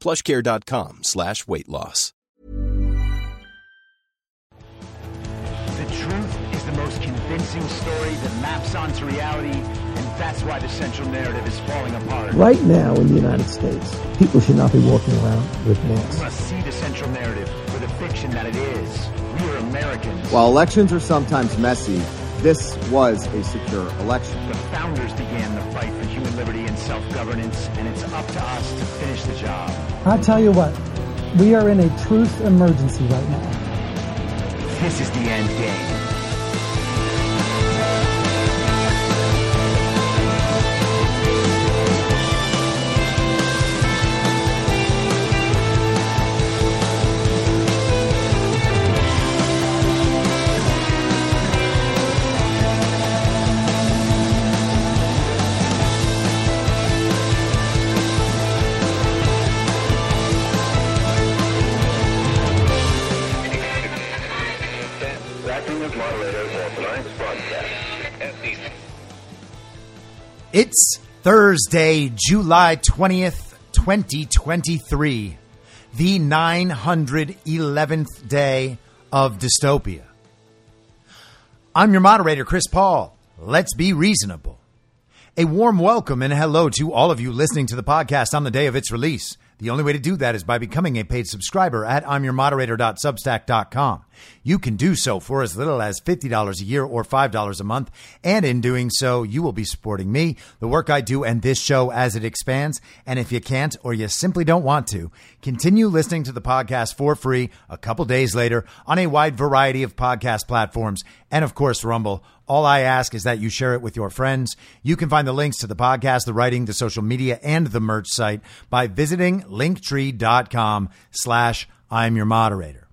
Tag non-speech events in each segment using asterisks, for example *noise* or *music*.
plushcare.com slash weight loss. The truth is the most convincing story that maps onto reality, and that's why the central narrative is falling apart. Right now in the United States, people should not be walking around with We masks. must see the central narrative for the fiction that it is. We are Americans. While elections are sometimes messy, this was a secure election. the founders began the fight for human liberty and self-governance, and it's up to us to finish the job. I tell you what, we are in a truth emergency right now. This is the end game. It's Thursday, July 20th, 2023, the 911th day of dystopia. I'm your moderator, Chris Paul. Let's be reasonable. A warm welcome and hello to all of you listening to the podcast on the day of its release. The only way to do that is by becoming a paid subscriber at I'mYourModerator.substack.com. You can do so for as little as $50 a year or $5 a month. And in doing so, you will be supporting me, the work I do, and this show as it expands. And if you can't or you simply don't want to, continue listening to the podcast for free a couple days later on a wide variety of podcast platforms and, of course, Rumble. All I ask is that you share it with your friends. You can find the links to the podcast, the writing, the social media, and the merch site by visiting linktree.com slash I'm your moderator.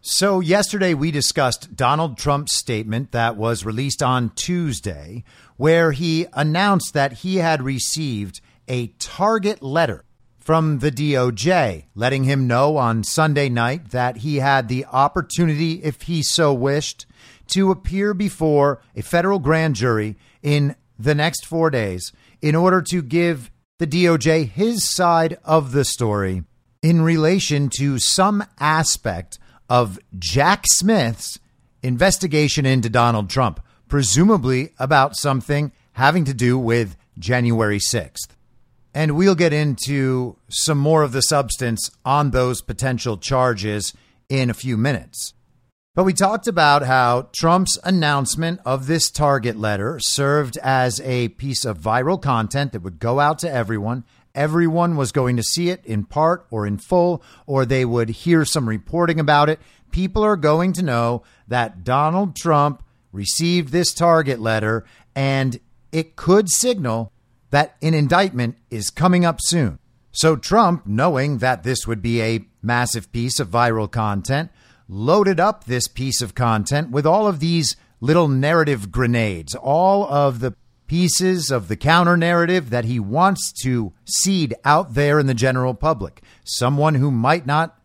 So yesterday we discussed Donald Trump's statement that was released on Tuesday, where he announced that he had received a target letter from the DOJ, letting him know on Sunday night that he had the opportunity, if he so wished, to appear before a federal grand jury in the next four days in order to give the DOJ his side of the story in relation to some aspect of Jack Smith's investigation into Donald Trump, presumably about something having to do with January 6th. And we'll get into some more of the substance on those potential charges in a few minutes. But we talked about how Trump's announcement of this target letter served as a piece of viral content that would go out to everyone. Everyone was going to see it in part or in full, or they would hear some reporting about it. People are going to know that Donald Trump received this target letter, and it could signal that an indictment is coming up soon. So Trump, knowing that this would be a massive piece of viral content, loaded up this piece of content with all of these little narrative grenades, all of the pieces of the counter narrative that he wants to seed out there in the general public. Someone who might not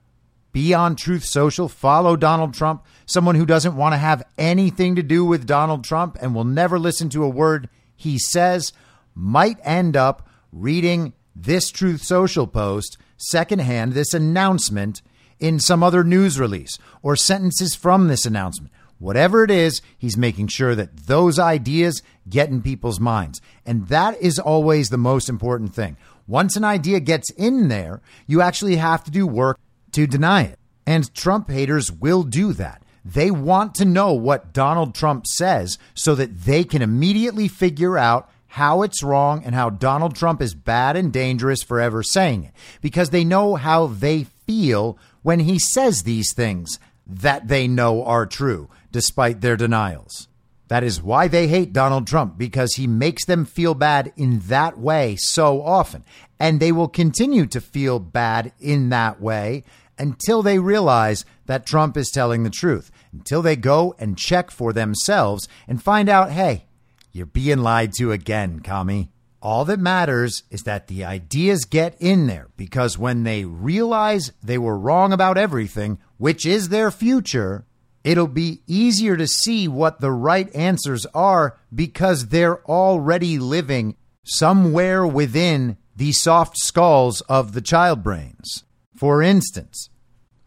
be on Truth Social, follow Donald Trump, someone who doesn't want to have anything to do with Donald Trump and will never listen to a word he says, might end up reading this Truth Social post secondhand, this announcement in some other news release or sentences from this announcement. Whatever it is, he's making sure that those ideas get in people's minds. And that is always the most important thing. Once an idea gets in there, you actually have to do work to deny it. And Trump haters will do that. They want to know what Donald Trump says so that they can immediately figure out how it's wrong and how Donald Trump is bad and dangerous for ever saying it because they know how they feel when he says these things that they know are true despite their denials. That is why they hate Donald Trump because he makes them feel bad in that way so often. And they will continue to feel bad in that way until they realize that Trump is telling the truth, until they go and check for themselves and find out, hey, you're being lied to again, commie. All that matters is that the ideas get in there because when they realize they were wrong about everything, which is their future, it'll be easier to see what the right answers are because they're already living somewhere within the soft skulls of the child brains. For instance,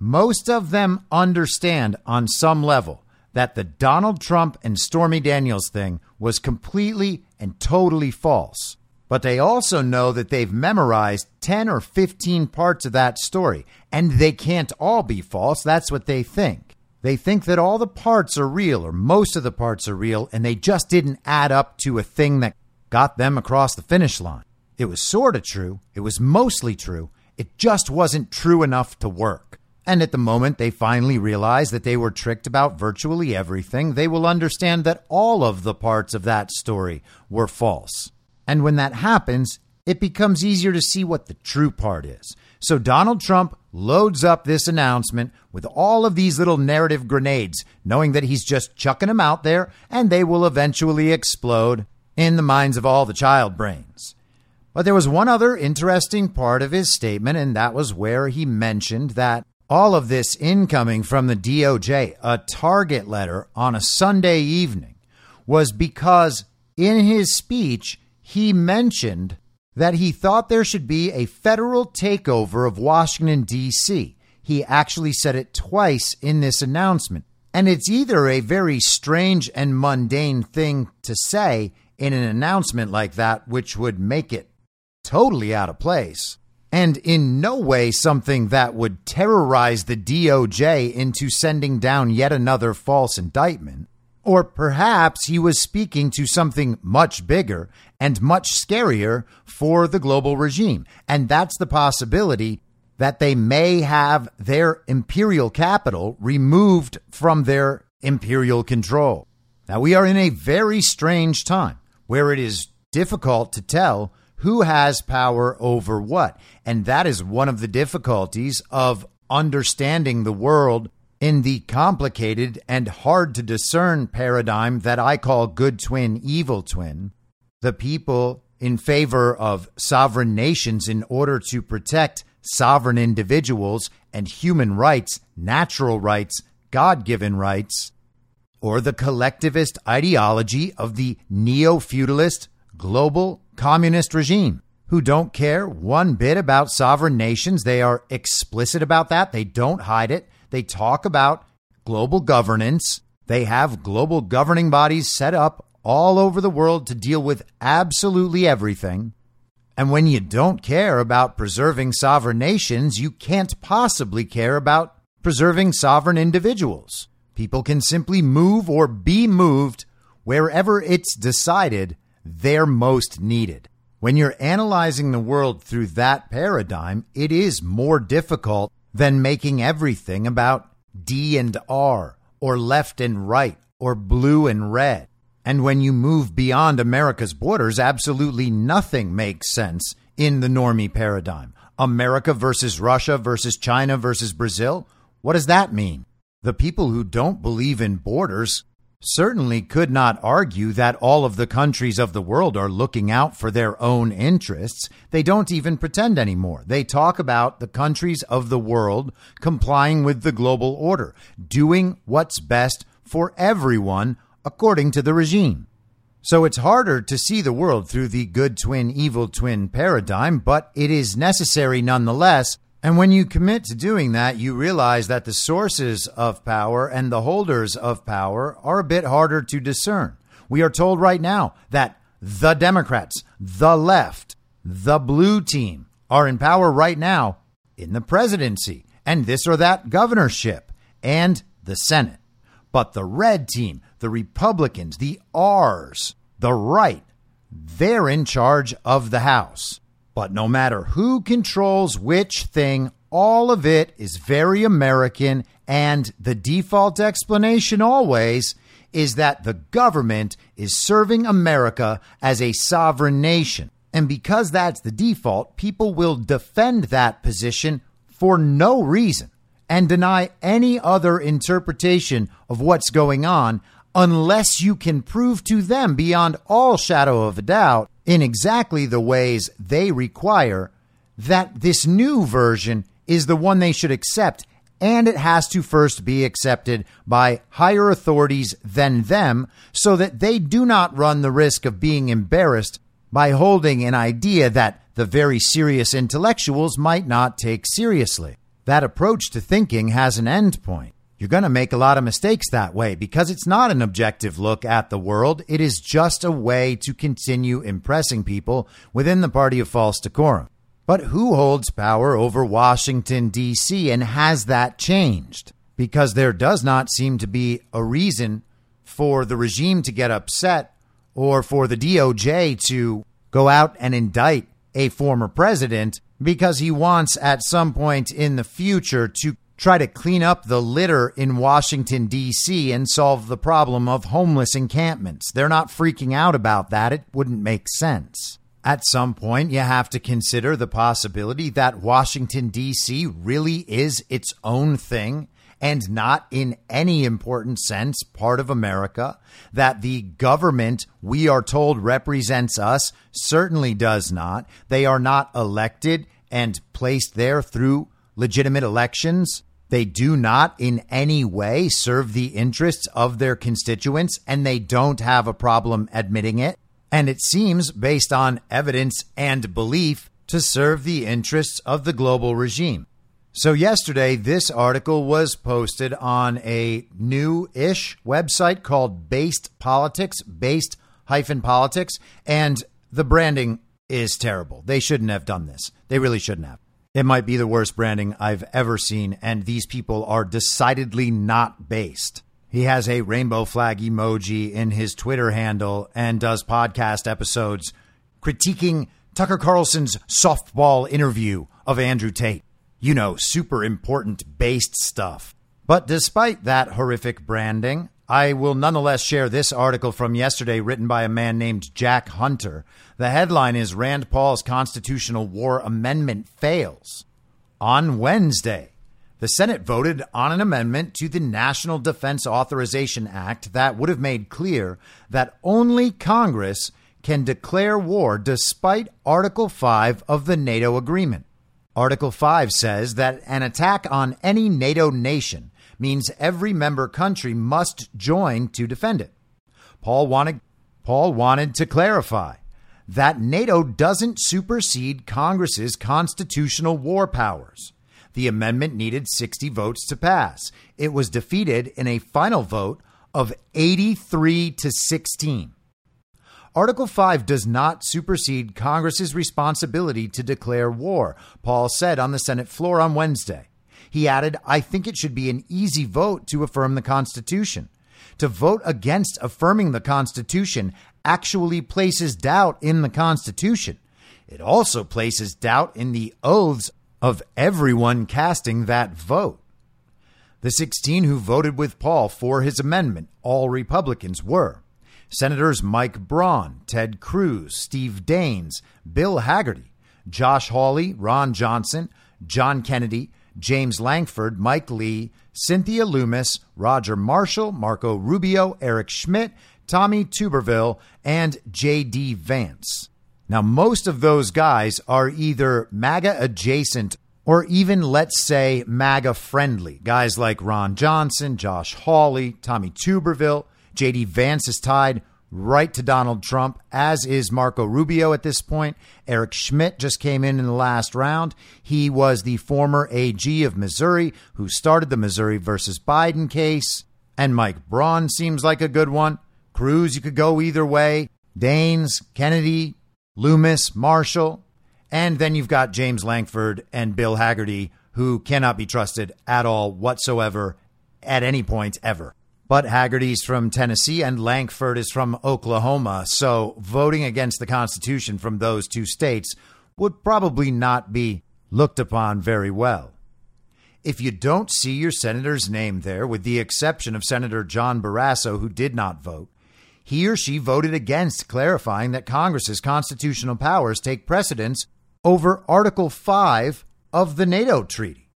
most of them understand on some level that the Donald Trump and Stormy Daniels thing was completely and totally false. But they also know that they've memorized 10 or 15 parts of that story, and they can't all be false. That's what they think. They think that all the parts are real, or most of the parts are real, and they just didn't add up to a thing that got them across the finish line. It was sort of true, it was mostly true, it just wasn't true enough to work. And at the moment they finally realize that they were tricked about virtually everything, they will understand that all of the parts of that story were false. And when that happens, it becomes easier to see what the true part is. So Donald Trump loads up this announcement with all of these little narrative grenades, knowing that he's just chucking them out there and they will eventually explode in the minds of all the child brains. But there was one other interesting part of his statement, and that was where he mentioned that all of this incoming from the DOJ, a target letter on a Sunday evening, was because in his speech, he mentioned that he thought there should be a federal takeover of Washington, D.C. He actually said it twice in this announcement. And it's either a very strange and mundane thing to say in an announcement like that, which would make it totally out of place, and in no way something that would terrorize the DOJ into sending down yet another false indictment. Or perhaps he was speaking to something much bigger and much scarier for the global regime. And that's the possibility that they may have their imperial capital removed from their imperial control. Now, we are in a very strange time where it is difficult to tell who has power over what. And that is one of the difficulties of understanding the world in the complicated and hard to discern paradigm that I call good twin, evil twin. The people in favor of sovereign nations in order to protect sovereign individuals and human rights, natural rights, God given rights, or the collectivist ideology of the neo feudalist global communist regime who don't care one bit about sovereign nations. They are explicit about that. They don't hide it. They talk about global governance. They have global governing bodies set up all over the world to deal with absolutely everything. And when you don't care about preserving sovereign nations, you can't possibly care about preserving sovereign individuals. People can simply move or be moved wherever it's decided they're most needed. When you're analyzing the world through that paradigm, it is more difficult than making everything about D and R, or left and right, or blue and red. And when you move beyond America's borders, absolutely nothing makes sense in the normie paradigm. America versus Russia versus China versus Brazil? What does that mean? The people who don't believe in borders certainly could not argue that all of the countries of the world are looking out for their own interests. They don't even pretend anymore. They talk about the countries of the world complying with the global order, doing what's best for everyone according to the regime. So it's harder to see the world through the good twin, evil twin paradigm, but it is necessary nonetheless. And when you commit to doing that, you realize that the sources of power and the holders of power are a bit harder to discern. We are told right now that the Democrats, the left, the blue team are in power right now in the presidency and this or that governorship and the Senate. But the red team, the Republicans, the R's, the right, they're in charge of the House. But no matter who controls which thing, all of it is very American, and the default explanation always is that the government is serving America as a sovereign nation. And because that's the default, people will defend that position for no reason and deny any other interpretation of what's going on unless you can prove to them beyond all shadow of a doubt in exactly the ways they require that this new version is the one they should accept and it has to first be accepted by higher authorities than them so that they do not run the risk of being embarrassed by holding an idea that the very serious intellectuals might not take seriously. That approach to thinking has an end point. You're going to make a lot of mistakes that way because it's not an objective look at the world. It is just a way to continue impressing people within the party of false decorum. But who holds power over Washington, D.C., and has that changed? Because there does not seem to be a reason for the regime to get upset or for the DOJ to go out and indict a former president because he wants at some point in the future to try to clean up the litter in Washington, D.C. and solve the problem of homeless encampments. They're not freaking out about that. It wouldn't make sense. At some point, you have to consider the possibility that Washington, D.C. really is its own thing and not in any important sense part of America, that the government we are told represents us certainly does not. They are not elected and placed there through legitimate elections. They do not in any way serve the interests of their constituents, and they don't have a problem admitting it. And it seems, based on evidence and belief, to serve the interests of the global regime. So, yesterday, this article was posted on a new ish website called Based Politics, based hyphen politics, and the branding is terrible. They shouldn't have done this. They really shouldn't have. It might be the worst branding I've ever seen, and these people are decidedly not based. He has a rainbow flag emoji in his Twitter handle and does podcast episodes critiquing Tucker Carlson's softball interview of Andrew Tate you know, super important based stuff. But despite that horrific branding, I will nonetheless share this article from yesterday written by a man named Jack Hunter. The headline is Rand Paul's Constitutional War Amendment Fails. On Wednesday, the Senate voted on an amendment to the National Defense Authorization Act that would have made clear that only Congress can declare war despite Article 5 of the NATO agreement. Article 5 says that an attack on any NATO nation means every member country must join to defend it. Paul wanted, Paul wanted to clarify that NATO doesn't supersede Congress's constitutional war powers. The amendment needed 60 votes to pass. It was defeated in a final vote of 83 to 16. Article 5 does not supersede Congress's responsibility to declare war, Paul said on the Senate floor on Wednesday. He added, I think it should be an easy vote to affirm the Constitution. To vote against affirming the Constitution actually places doubt in the Constitution. It also places doubt in the oaths of everyone casting that vote. The 16 who voted with Paul for his amendment, all Republicans, were Senators Mike Braun, Ted Cruz, Steve Daines, Bill Hagerty, Josh Hawley, Ron Johnson, John Kennedy, James Lankford, Mike Lee, Cynthia Lummis, Roger Marshall, Marco Rubio, Eric Schmitt, Tommy Tuberville, and J.D. Vance. Now, most of those guys are either MAGA adjacent or even, let's say, MAGA friendly. Guys like Ron Johnson, Josh Hawley, Tommy Tuberville, J.D. Vance is tied right to Donald Trump, as is Marco Rubio at this point. Eric Schmitt just came in in the last round. He was the former AG of Missouri who started the Missouri versus Biden case. And Mike Braun seems like a good one. Cruz, you could go either way. Daines, Kennedy, Lummis, Marshall. And then you've got James Lankford and Bill Hagerty, who cannot be trusted at all whatsoever at any point ever. But Hagerty's from Tennessee and Lankford is from Oklahoma. So voting against the Constitution from those two states would probably not be looked upon very well. If you don't see your senator's name there, with the exception of Senator John Barrasso, who did not vote, he or she voted against clarifying that Congress's constitutional powers take precedence over Article 5 of the NATO Treaty.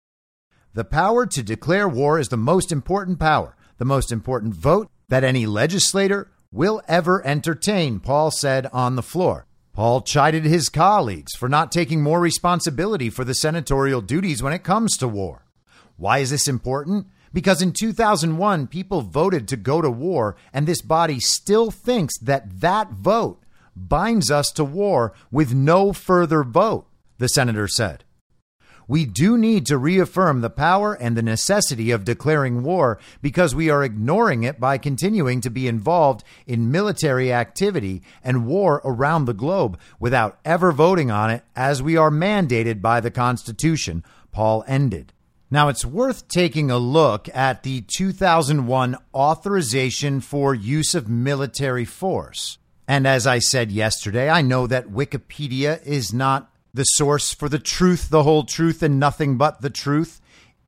The power to declare war is the most important power the most important vote that any legislator will ever entertain, Paul said on the floor. Paul chided his colleagues for not taking more responsibility for the senatorial duties when it comes to war. Why is this important? Because in 2001, people voted to go to war, and this body still thinks that that vote binds us to war with no further vote, the senator said. We do need to reaffirm the power and the necessity of declaring war because we are ignoring it by continuing to be involved in military activity and war around the globe without ever voting on it as we are mandated by the Constitution, Paul ended. Now, it's worth taking a look at the 2001 authorization for use of military force. And as I said yesterday, I know that Wikipedia is not the source for the truth, the whole truth, and nothing but the truth.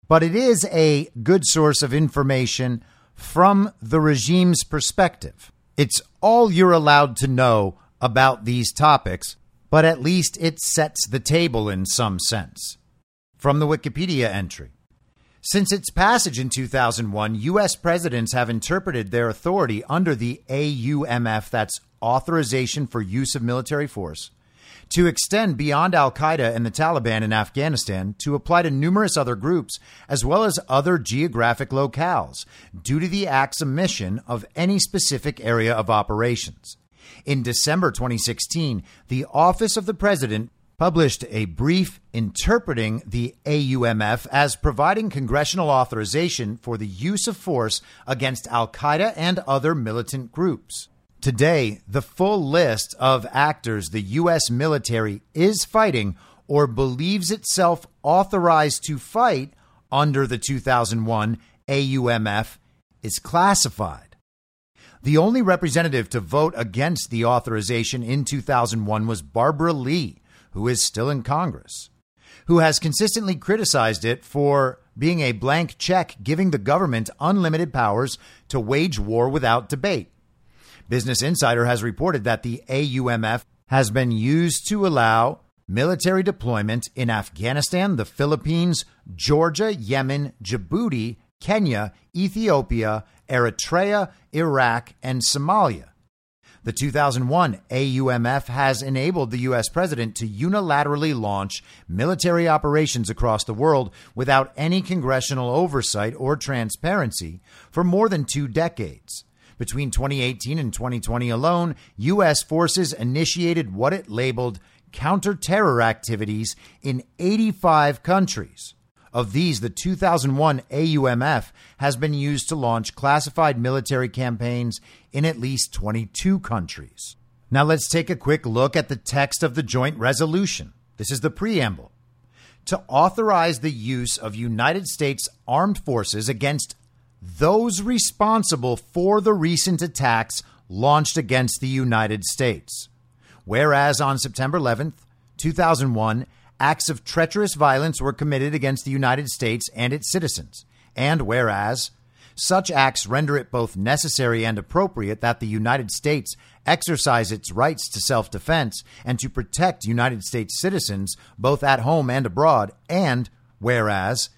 But it is a good source of information from the regime's perspective. It's all you're allowed to know about these topics, but at least it sets the table in some sense. From the Wikipedia entry. Since its passage in 2001, U.S. presidents have interpreted their authority under the AUMF, that's Authorization for Use of Military Force, to extend beyond Al Qaeda and the Taliban in Afghanistan to apply to numerous other groups as well as other geographic locales due to the act's omission of any specific area of operations. In December 2016, the Office of the President published a brief interpreting the AUMF as providing congressional authorization for the use of force against Al Qaeda and other militant groups. Today, the full list of actors the U.S. military is fighting or believes itself authorized to fight under the 2001 AUMF is classified. The only representative to vote against the authorization in 2001 was Barbara Lee, who is still in Congress, who has consistently criticized it for being a blank check giving the government unlimited powers to wage war without debate. Business Insider has reported that the AUMF has been used to allow military deployment in Afghanistan, the Philippines, Georgia, Yemen, Djibouti, Kenya, Ethiopia, Eritrea, Iraq, and Somalia. The 2001 AUMF has enabled the U.S. president to unilaterally launch military operations across the world without any congressional oversight or transparency for more than two decades. Between 2018 and 2020 alone, U.S. forces initiated what it labeled counter-terror activities in 85 countries. Of these, the 2001 AUMF has been used to launch classified military campaigns in at least 22 countries. Now let's take a quick look at the text of the joint resolution. This is the preamble. To authorize the use of United States armed forces against those responsible for the recent attacks launched against the United States. Whereas on September 11th, 2001, acts of treacherous violence were committed against the United States and its citizens. And whereas such acts render it both necessary and appropriate that the United States exercise its rights to self defense and to protect United States citizens both at home and abroad, and whereas,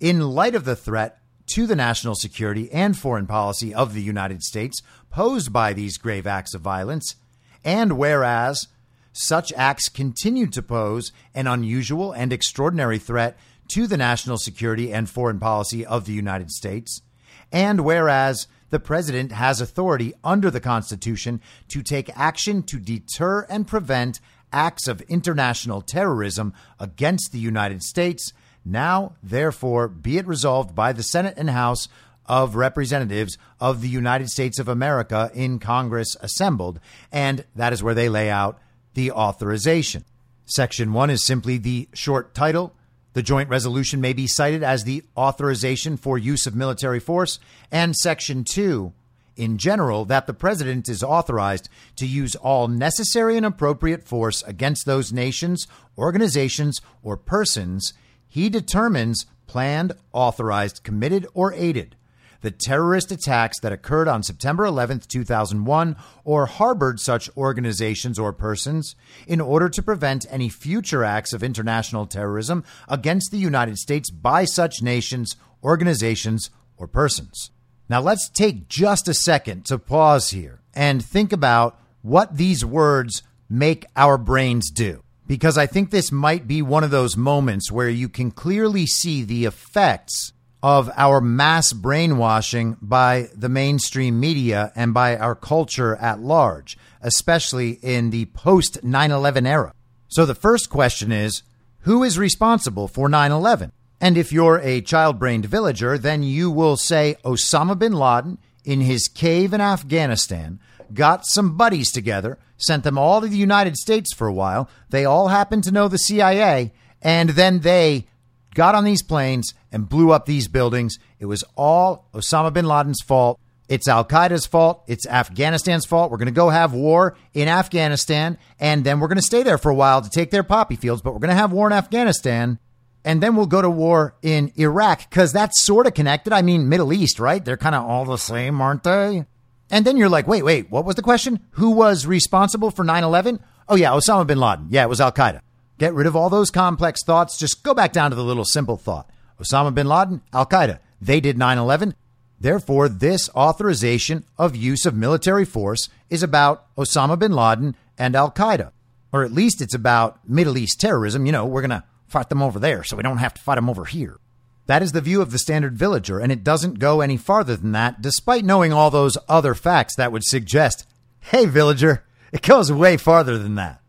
in light of the threat to the national security and foreign policy of the United States posed by these grave acts of violence, and whereas such acts continue to pose an unusual and extraordinary threat to the national security and foreign policy of the United States, and whereas the president has authority under the Constitution to take action to deter and prevent acts of international terrorism against the United States. Now, therefore, be it resolved by the Senate and House of Representatives of the United States of America in Congress assembled. And that is where they lay out the authorization. Section 1 is simply the short title. The joint resolution may be cited as the authorization for use of military force. And Section 2 in general that the president is authorized to use all necessary and appropriate force against those nations, organizations, or persons he determines planned, authorized, committed, or aided the terrorist attacks that occurred on September 11, 2001, or harbored such organizations or persons in order to prevent any future acts of international terrorism against the United States by such nations, organizations, or persons. Now, let's take just a second to pause here and think about what these words make our brains do. Because I think this might be one of those moments where you can clearly see the effects of our mass brainwashing by the mainstream media and by our culture at large, especially in the post 9 11 era. So the first question is who is responsible for 9 11? And if you're a child brained villager, then you will say Osama bin Laden in his cave in Afghanistan got some buddies together, sent them all to the United States for a while. They all happened to know the CIA, and then they got on these planes and blew up these buildings. It was all Osama bin Laden's fault. It's Al Qaeda's fault. It's Afghanistan's fault. We're going to go have war in Afghanistan, and then we're going to stay there for a while to take their poppy fields, but we're going to have war in Afghanistan and then we'll go to war in Iraq because that's sort of connected. I mean, Middle East, right? They're kind of all the same, aren't they? And then you're like, wait, wait, what was the question? Who was responsible for 9 11? Oh, yeah, Osama bin Laden. Yeah, it was Al Qaeda. Get rid of all those complex thoughts. Just go back down to the little simple thought Osama bin Laden, Al Qaeda. They did 9 11. Therefore, this authorization of use of military force is about Osama bin Laden and Al Qaeda. Or at least it's about Middle East terrorism. You know, we're going to fight them over there so we don't have to fight them over here. That is the view of the standard villager, and it doesn't go any farther than that, despite knowing all those other facts that would suggest, hey, villager, it goes way farther than that.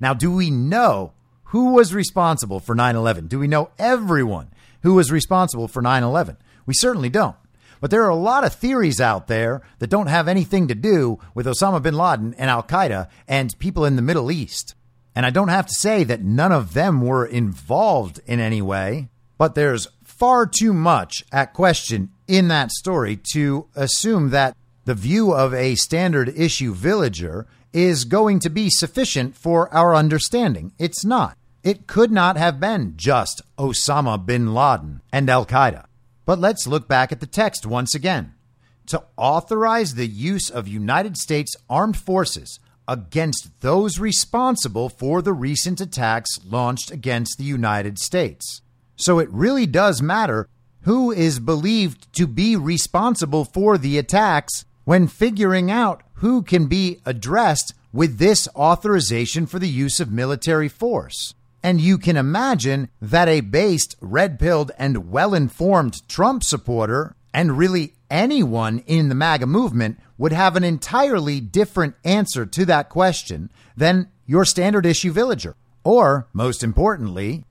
Now, do we know who was responsible for 9 11? Do we know everyone who was responsible for 9 11? We certainly don't. But there are a lot of theories out there that don't have anything to do with Osama bin Laden and Al Qaeda and people in the Middle East. And I don't have to say that none of them were involved in any way, but there's far too much at question in that story to assume that the view of a standard issue villager is going to be sufficient for our understanding. It's not. It could not have been just Osama bin Laden and Al Qaeda. But let's look back at the text once again. To authorize the use of United States armed forces against those responsible for the recent attacks launched against the United States. So it really does matter who is believed to be responsible for the attacks when figuring out who can be addressed with this authorization for the use of military force. And you can imagine that a based, red pilled, and well informed Trump supporter, and really anyone in the MAGA movement, would have an entirely different answer to that question than your standard issue villager. Or, most importantly,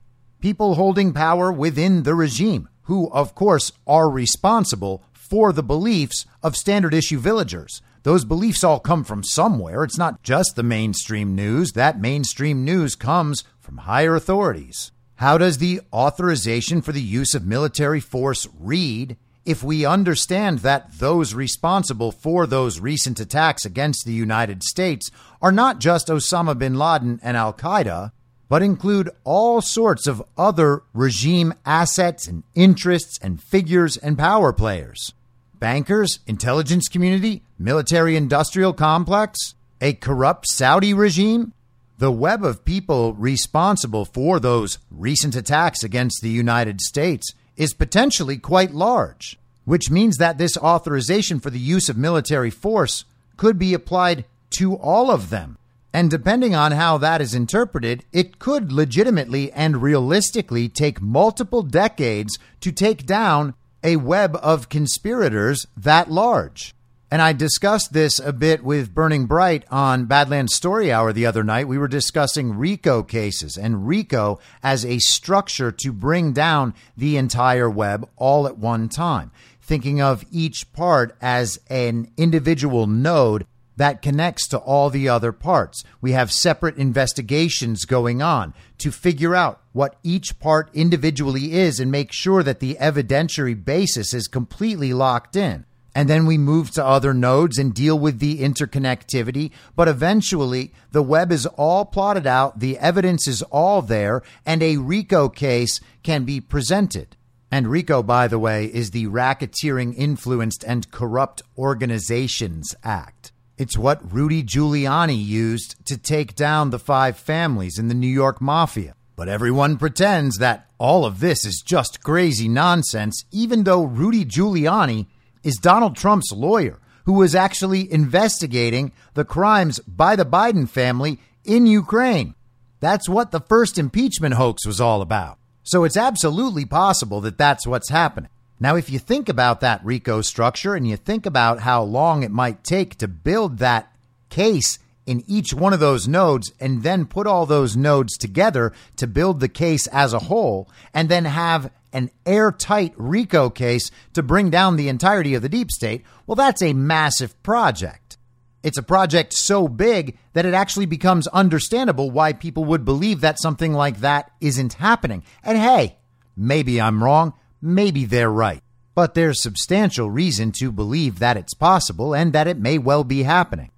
people holding power within the regime, who, of course, are responsible for the beliefs of standard issue villagers. Those beliefs all come from somewhere. It's not just the mainstream news. That mainstream news comes from higher authorities. How does the authorization for the use of military force read if we understand that those responsible for those recent attacks against the United States are not just Osama bin Laden and Al Qaeda, but include all sorts of other regime assets and interests and figures and power players bankers, intelligence community, military industrial complex, a corrupt Saudi regime, the web of people responsible for those recent attacks against the United States is potentially quite large, which means that this authorization for the use of military force could be applied to all of them. And depending on how that is interpreted, it could legitimately and realistically take multiple decades to take down a web of conspirators that large. And I discussed this a bit with Burning Bright on Badlands Story Hour the other night. We were discussing RICO cases and RICO as a structure to bring down the entire web all at one time, thinking of each part as an individual node that connects to all the other parts. We have separate investigations going on to figure out what each part individually is and make sure that the evidentiary basis is completely locked in. And then we move to other nodes and deal with the interconnectivity. But eventually, the web is all plotted out, the evidence is all there, and a RICO case can be presented. And RICO, by the way, is the Racketeering Influenced and Corrupt Organizations Act. It's what Rudy Giuliani used to take down the five families in the New York Mafia. But everyone pretends that all of this is just crazy nonsense, even though Rudy Giuliani is Donald Trump's lawyer, who was actually investigating the crimes by the Biden family in Ukraine. That's what the first impeachment hoax was all about. So it's absolutely possible that that's what's happening. Now, if you think about that RICO structure and you think about how long it might take to build that case in each one of those nodes and then put all those nodes together to build the case as a whole and then have an airtight RICO case to bring down the entirety of the deep state, well, that's a massive project. It's a project so big that it actually becomes understandable why people would believe that something like that isn't happening. And hey, maybe I'm wrong, maybe they're right. But there's substantial reason to believe that it's possible and that it may well be happening.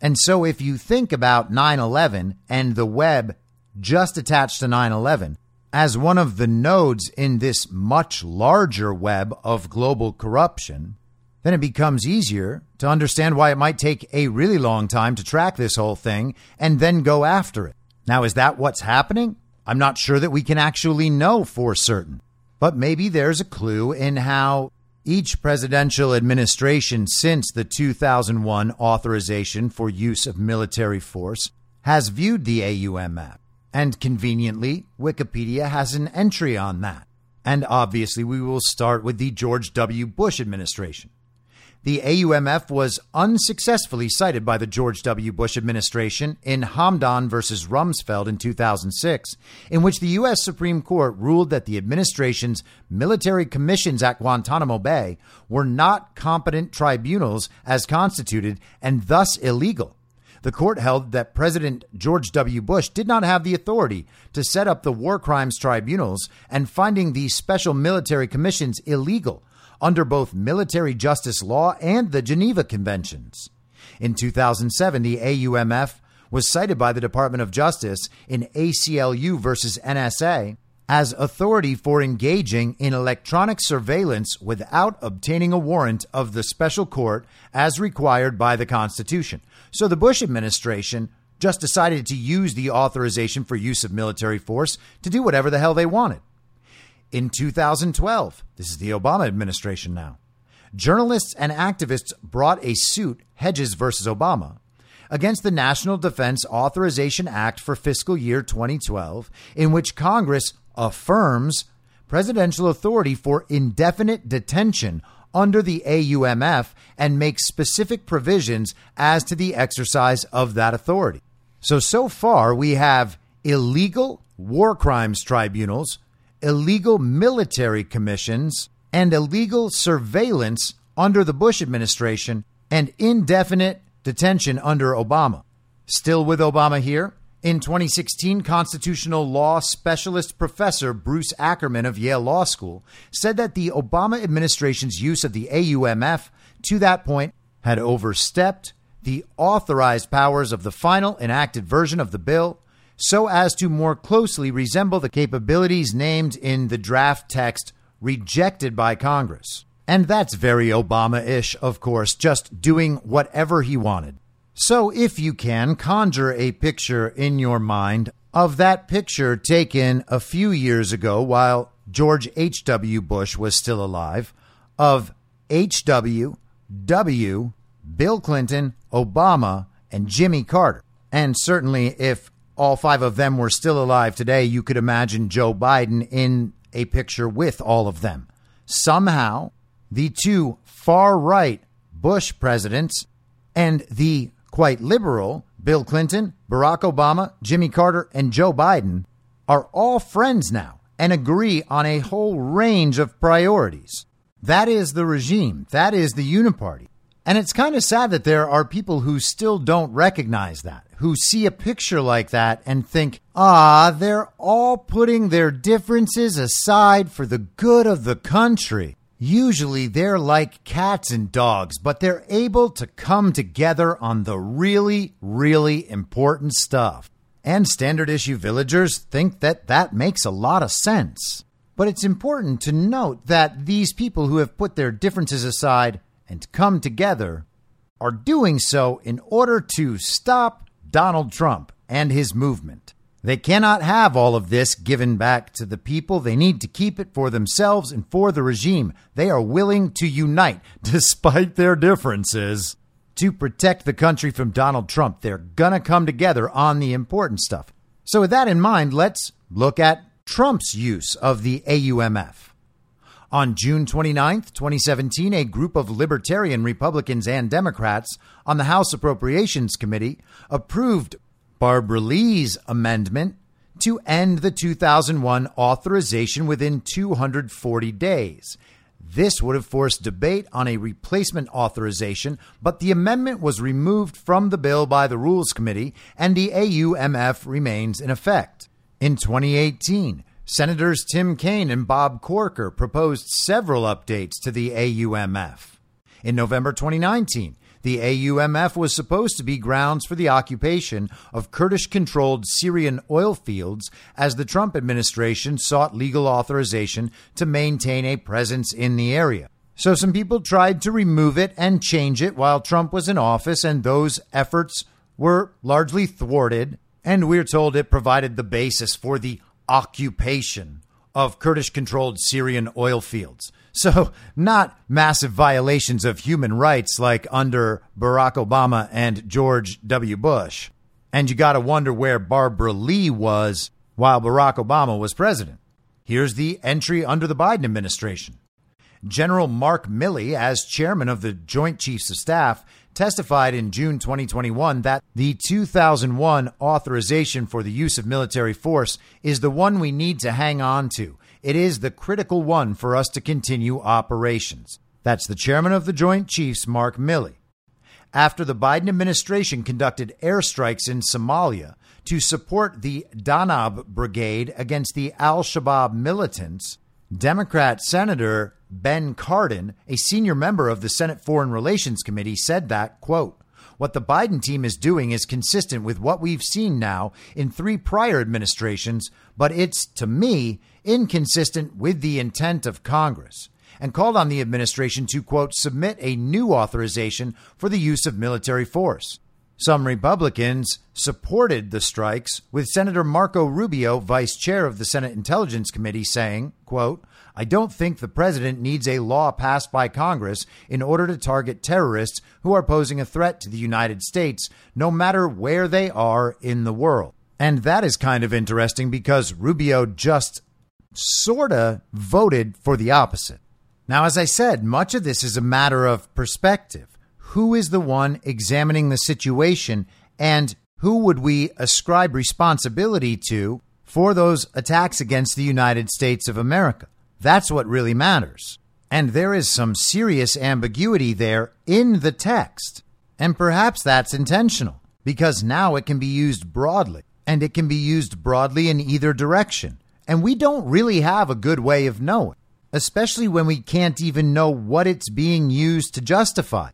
And so if you think about 9 11 and the web just attached to 9 11 as one of the nodes in this much larger web of global corruption, then it becomes easier to understand why it might take a really long time to track this whole thing and then go after it. Now, is that what's happening? I'm not sure that we can actually know for certain, but maybe there's a clue in how each presidential administration since the 2001 authorization for use of military force has viewed the AUMF. And conveniently, Wikipedia has an entry on that. And obviously, we will start with the George W. Bush administration the AUMF was unsuccessfully cited by the George W. Bush administration in Hamdan versus Rumsfeld in 2006, in which the U.S. Supreme Court ruled that the administration's military commissions at Guantanamo Bay were not competent tribunals as constituted and thus illegal. The court held that President George W. Bush did not have the authority to set up the war crimes tribunals and finding the special military commissions illegal under both military justice law and the Geneva Conventions. In 2007, the AUMF was cited by the Department of Justice in ACLU versus NSA as authority for engaging in electronic surveillance without obtaining a warrant of the special court as required by the Constitution. So the Bush administration just decided to use the authorization for use of military force to do whatever the hell they wanted in 2012. This is the Obama administration now. Journalists and activists brought a suit, Hedges versus Obama, against the National Defense Authorization Act for fiscal year 2012, in which Congress affirms presidential authority for indefinite detention under the AUMF and makes specific provisions as to the exercise of that authority. So, so far, we have illegal war crimes tribunals illegal military commissions, and illegal surveillance under the Bush administration and indefinite detention under Obama. Still with Obama here? In 2016, constitutional law specialist professor Bruce Ackerman of Yale Law School said that the Obama administration's use of the AUMF to that point had overstepped the authorized powers of the final enacted version of the bill so as to more closely resemble the capabilities named in the draft text rejected by Congress. And that's very Obama ish, of course, just doing whatever he wanted. So, if you can, conjure a picture in your mind of that picture taken a few years ago while George H.W. Bush was still alive, of H.W., W., Bill Clinton, Obama, and Jimmy Carter. And certainly, if all five of them were still alive today, you could imagine Joe Biden in a picture with all of them. Somehow, the two far right Bush presidents and the quite liberal Bill Clinton, Barack Obama, Jimmy Carter, and Joe Biden are all friends now and agree on a whole range of priorities. That is the regime. That is the uniparty. And it's kind of sad that there are people who still don't recognize that, who see a picture like that and think, ah, they're all putting their differences aside for the good of the country. Usually they're like cats and dogs, but they're able to come together on the really, really important stuff. And standard issue villagers think that that makes a lot of sense. But it's important to note that these people who have put their differences aside and come together are doing so in order to stop Donald Trump and his movement. They cannot have all of this given back to the people. They need to keep it for themselves and for the regime. They are willing to unite *laughs* despite their differences to protect the country from Donald Trump. They're going to come together on the important stuff. So, with that in mind, let's look at Trump's use of the AUMF. On June 29, 2017, a group of libertarian Republicans and Democrats on the House Appropriations Committee approved Barbara Lee's amendment to end the 2001 authorization within 240 days. This would have forced debate on a replacement authorization, but the amendment was removed from the bill by the Rules Committee and the AUMF remains in effect. In 2018, Senators Tim Kaine and Bob Corker proposed several updates to the AUMF. In November 2019, the AUMF was supposed to be grounds for the occupation of Kurdish controlled Syrian oil fields as the Trump administration sought legal authorization to maintain a presence in the area. So some people tried to remove it and change it while Trump was in office, and those efforts were largely thwarted. And we're told it provided the basis for the occupation of Kurdish controlled Syrian oil fields. So, not massive violations of human rights like under Barack Obama and George W. Bush. And you got to wonder where Barbara Lee was while Barack Obama was president. Here's the entry under the Biden administration. General Mark Milley, as chairman of the Joint Chiefs of Staff, testified in June 2021 that the 2001 authorization for the use of military force is the one we need to hang on to it is the critical one for us to continue operations. That's the chairman of the Joint Chiefs, Mark Milley. After the Biden administration conducted airstrikes in Somalia to support the Danab Brigade against the Al Shabaab militants, Democrat Senator Ben Cardin, a senior member of the Senate Foreign Relations Committee, said that, quote, what the Biden team is doing is consistent with what we've seen now in three prior administrations, but it's, to me, inconsistent with the intent of Congress and called on the administration to, quote, submit a new authorization for the use of military force. Some Republicans supported the strikes, with Senator Marco Rubio, vice chair of the Senate Intelligence Committee, saying, quote, I don't think the president needs a law passed by Congress in order to target terrorists who are posing a threat to the United States, no matter where they are in the world. And that is kind of interesting because Rubio just sort of voted for the opposite. Now, as I said, much of this is a matter of perspective. Who is the one examining the situation, and who would we ascribe responsibility to for those attacks against the United States of America? That's what really matters. And there is some serious ambiguity there in the text. And perhaps that's intentional, because now it can be used broadly, and it can be used broadly in either direction. And we don't really have a good way of knowing, especially when we can't even know what it's being used to justify.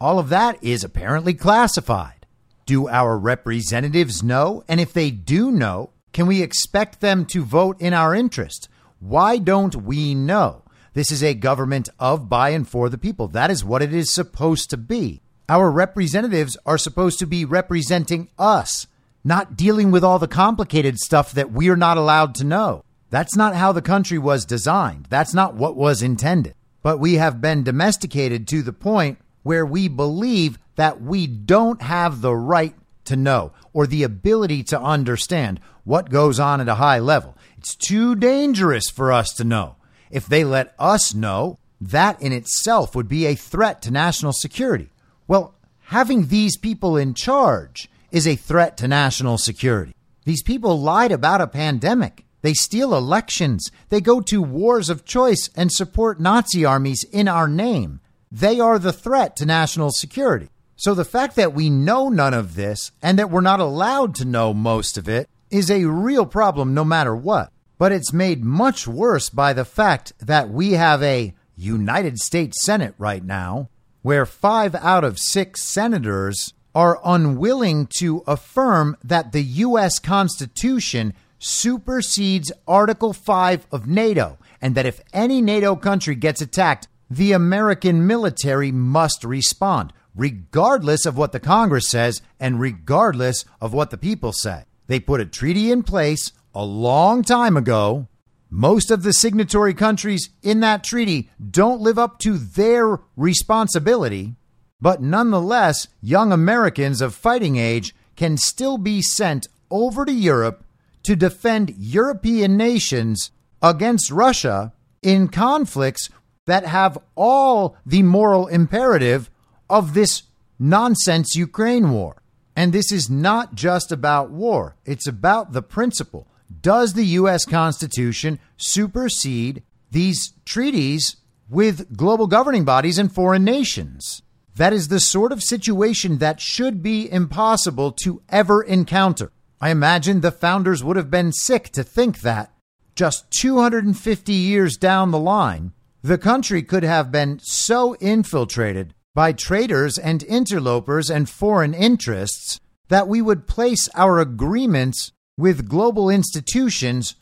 All of that is apparently classified. Do our representatives know? And if they do know, can we expect them to vote in our interest? Why don't we know? This is a government of, by, and for the people. That is what it is supposed to be. Our representatives are supposed to be representing us, not dealing with all the complicated stuff that we're not allowed to know. That's not how the country was designed. That's not what was intended. But we have been domesticated to the point where we believe that we don't have the right to know or the ability to understand what goes on at a high level. It's too dangerous for us to know. If they let us know, that in itself would be a threat to national security. Well, having these people in charge is a threat to national security. These people lied about a pandemic. They steal elections. They go to wars of choice and support Nazi armies in our name. They are the threat to national security. So the fact that we know none of this and that we're not allowed to know most of it is a real problem no matter what. But it's made much worse by the fact that we have a United States Senate right now where five out of six senators are unwilling to affirm that the U.S. Constitution supersedes Article 5 of NATO and that if any NATO country gets attacked, the American military must respond, regardless of what the Congress says and regardless of what the people say. They put a treaty in place a long time ago. Most of the signatory countries in that treaty don't live up to their responsibility, but nonetheless, young Americans of fighting age can still be sent over to Europe to defend European nations against Russia in conflicts that have all the moral imperative of this nonsense Ukraine war. And this is not just about war, it's about the principle. Does the U.S. Constitution supersede these treaties with global governing bodies and foreign nations? That is the sort of situation that should be impossible to ever encounter. I imagine the founders would have been sick to think that just 250 years down the line, the country could have been so infiltrated by traitors and interlopers and foreign interests that we would place our agreements with global institutions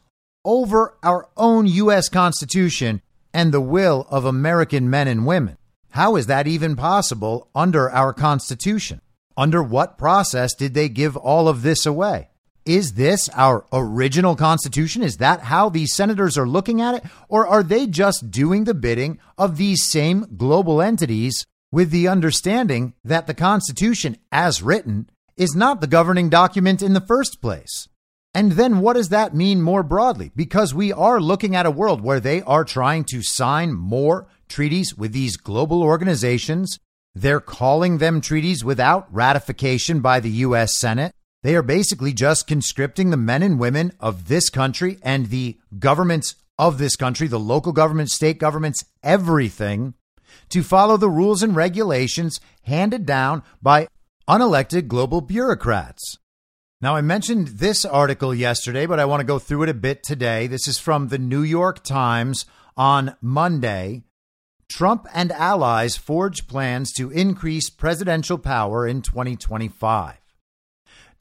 over our own U.S. Constitution and the will of American men and women. How is that even possible under our Constitution? Under what process did they give all of this away? Is this our original Constitution? Is that how these senators are looking at it? Or are they just doing the bidding of these same global entities with the understanding that the Constitution, as written, is not the governing document in the first place? And then what does that mean more broadly? Because we are looking at a world where they are trying to sign more treaties with these global organizations. They're calling them treaties without ratification by the U.S. Senate. They are basically just conscripting the men and women of this country and the governments of this country, the local governments, state governments, everything, to follow the rules and regulations handed down by unelected global bureaucrats. Now, I mentioned this article yesterday, but I want to go through it a bit today. This is from the New York Times on Monday. Trump and allies forge plans to increase presidential power in 2025.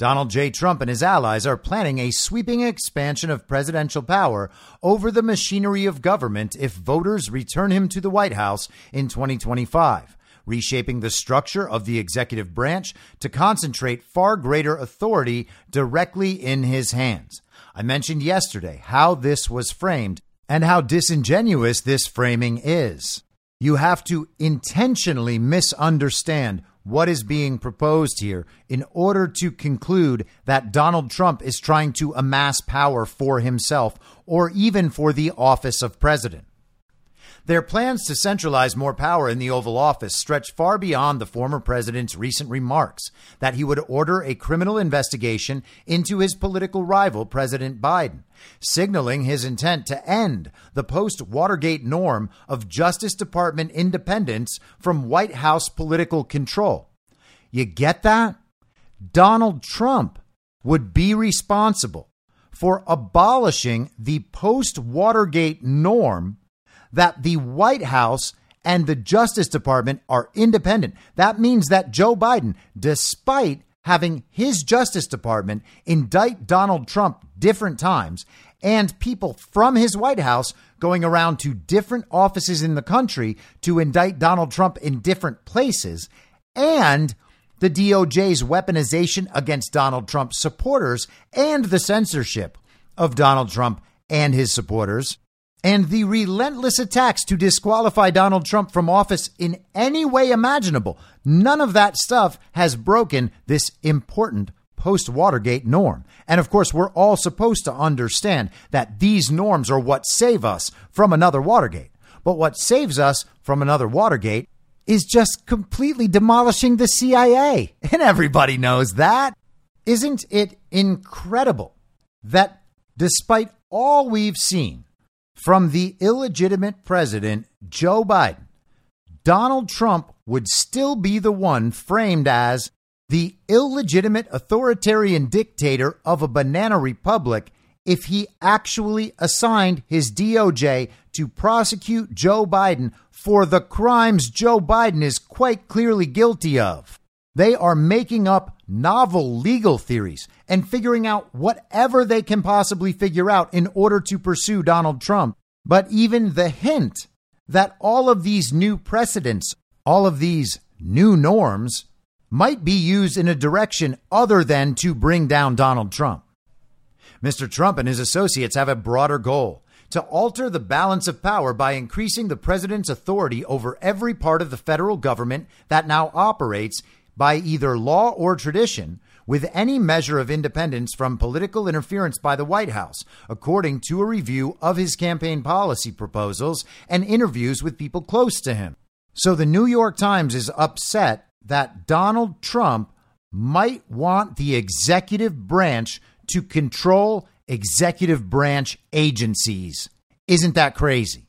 Donald J. Trump and his allies are planning a sweeping expansion of presidential power over the machinery of government if voters return him to the White House in 2025, reshaping the structure of the executive branch to concentrate far greater authority directly in his hands. I mentioned yesterday how this was framed and how disingenuous this framing is. You have to intentionally misunderstand what is being proposed here in order to conclude that Donald Trump is trying to amass power for himself or even for the office of president. Their plans to centralize more power in the Oval Office stretch far beyond the former president's recent remarks that he would order a criminal investigation into his political rival, President Biden, signaling his intent to end the post Watergate norm of Justice Department independence from White House political control. You get that? Donald Trump would be responsible for abolishing the post Watergate norm that the White House and the Justice Department are independent. That means that Joe Biden, despite having his Justice Department indict Donald Trump different times and people from his White House going around to different offices in the country to indict Donald Trump in different places, and the DOJ's weaponization against Donald Trump supporters and the censorship of Donald Trump and his supporters, and the relentless attacks to disqualify Donald Trump from office in any way imaginable. None of that stuff has broken this important post Watergate norm. And of course, we're all supposed to understand that these norms are what save us from another Watergate. But what saves us from another Watergate is just completely demolishing the CIA. *laughs* And everybody knows that. Isn't it incredible that despite all we've seen from the illegitimate president, Joe Biden, Donald Trump would still be the one framed as the illegitimate authoritarian dictator of a banana republic if he actually assigned his DOJ to prosecute Joe Biden for the crimes Joe Biden is quite clearly guilty of. They are making up novel legal theories and figuring out whatever they can possibly figure out in order to pursue Donald Trump. But even the hint that all of these new precedents, all of these new norms, might be used in a direction other than to bring down Donald Trump. Mr. Trump and his associates have a broader goal to alter the balance of power by increasing the president's authority over every part of the federal government that now operates by either law or tradition with any measure of independence from political interference by the White House, according to a review of his campaign policy proposals and interviews with people close to him. So the New York Times is upset that Donald Trump might want the executive branch to control executive branch agencies. Isn't that crazy?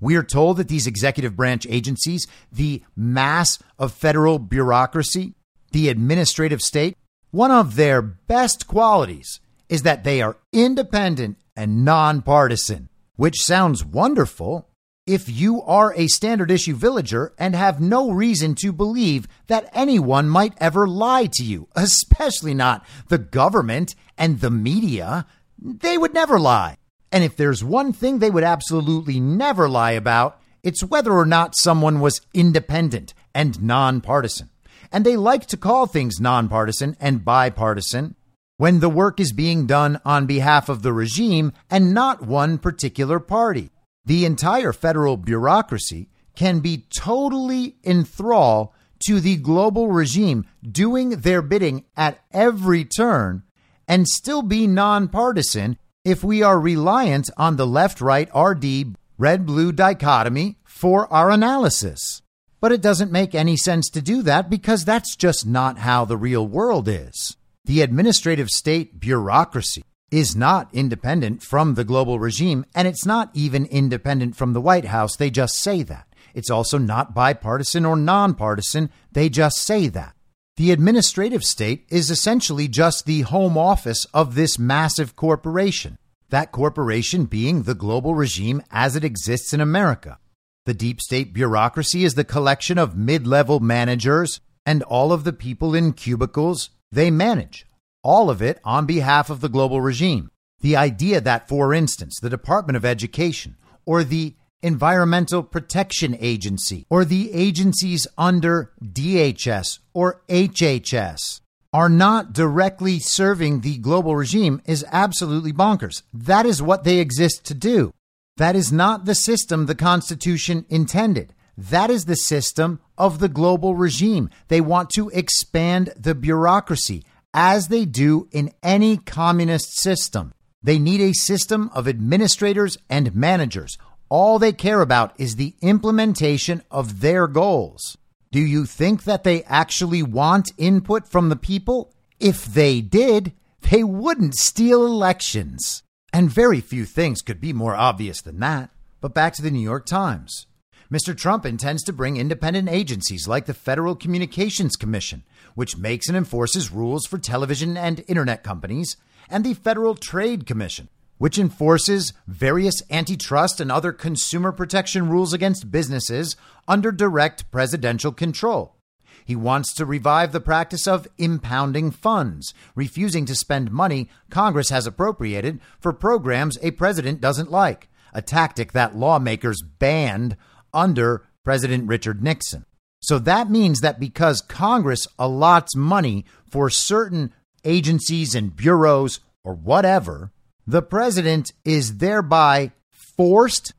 We are told that these executive branch agencies, the mass of federal bureaucracy, the administrative state, one of their best qualities is that they are independent and nonpartisan, which sounds wonderful if you are a standard issue villager and have no reason to believe that anyone might ever lie to you, *laughs* especially not the government and the media. They would never lie. And if there's one thing they would absolutely never lie about, it's whether or not someone was independent and nonpartisan. And they like to call things nonpartisan and bipartisan when the work is being done on behalf of the regime and not one particular party. The entire federal bureaucracy can be totally in thrall to the global regime doing their bidding at every turn and still be nonpartisan if we are reliant on the left right RD red blue dichotomy for our analysis. But it doesn't make any sense to do that because that's just not how the real world is. The administrative state bureaucracy is not independent from the global regime, and it's not even independent from the White House. They just say that. It's also not bipartisan or nonpartisan. They just say that. The administrative state is essentially just the home office of this massive corporation, that corporation being the global regime as it exists in America. The deep state bureaucracy is the collection of mid level managers and all of the people in cubicles they manage all of it on behalf of the global regime. The idea that, for instance, the Department of Education or the Environmental Protection Agency or the agencies under DHS or HHS are not directly serving the global regime is absolutely bonkers. That is what they exist to do. That is not the system the Constitution intended. That is the system of the global regime. They want to expand the bureaucracy as they do in any communist system. They need a system of administrators and managers. All they care about is the implementation of their goals. Do you think that they actually want input from the people? If they did, they wouldn't steal elections. And very few things could be more obvious than that. But back to the New York Times. Mr. Trump intends to bring independent agencies like the Federal Communications Commission which makes and enforces rules for television and internet companies, and the Federal Trade Commission, which enforces various antitrust and other consumer protection rules against businesses under direct presidential control. He wants to revive the practice of impounding funds, refusing to spend money Congress has appropriated for programs a president doesn't like, a tactic that lawmakers banned under President Richard Nixon. So that means that because Congress allots money for certain agencies and bureaus or whatever, the president is thereby forced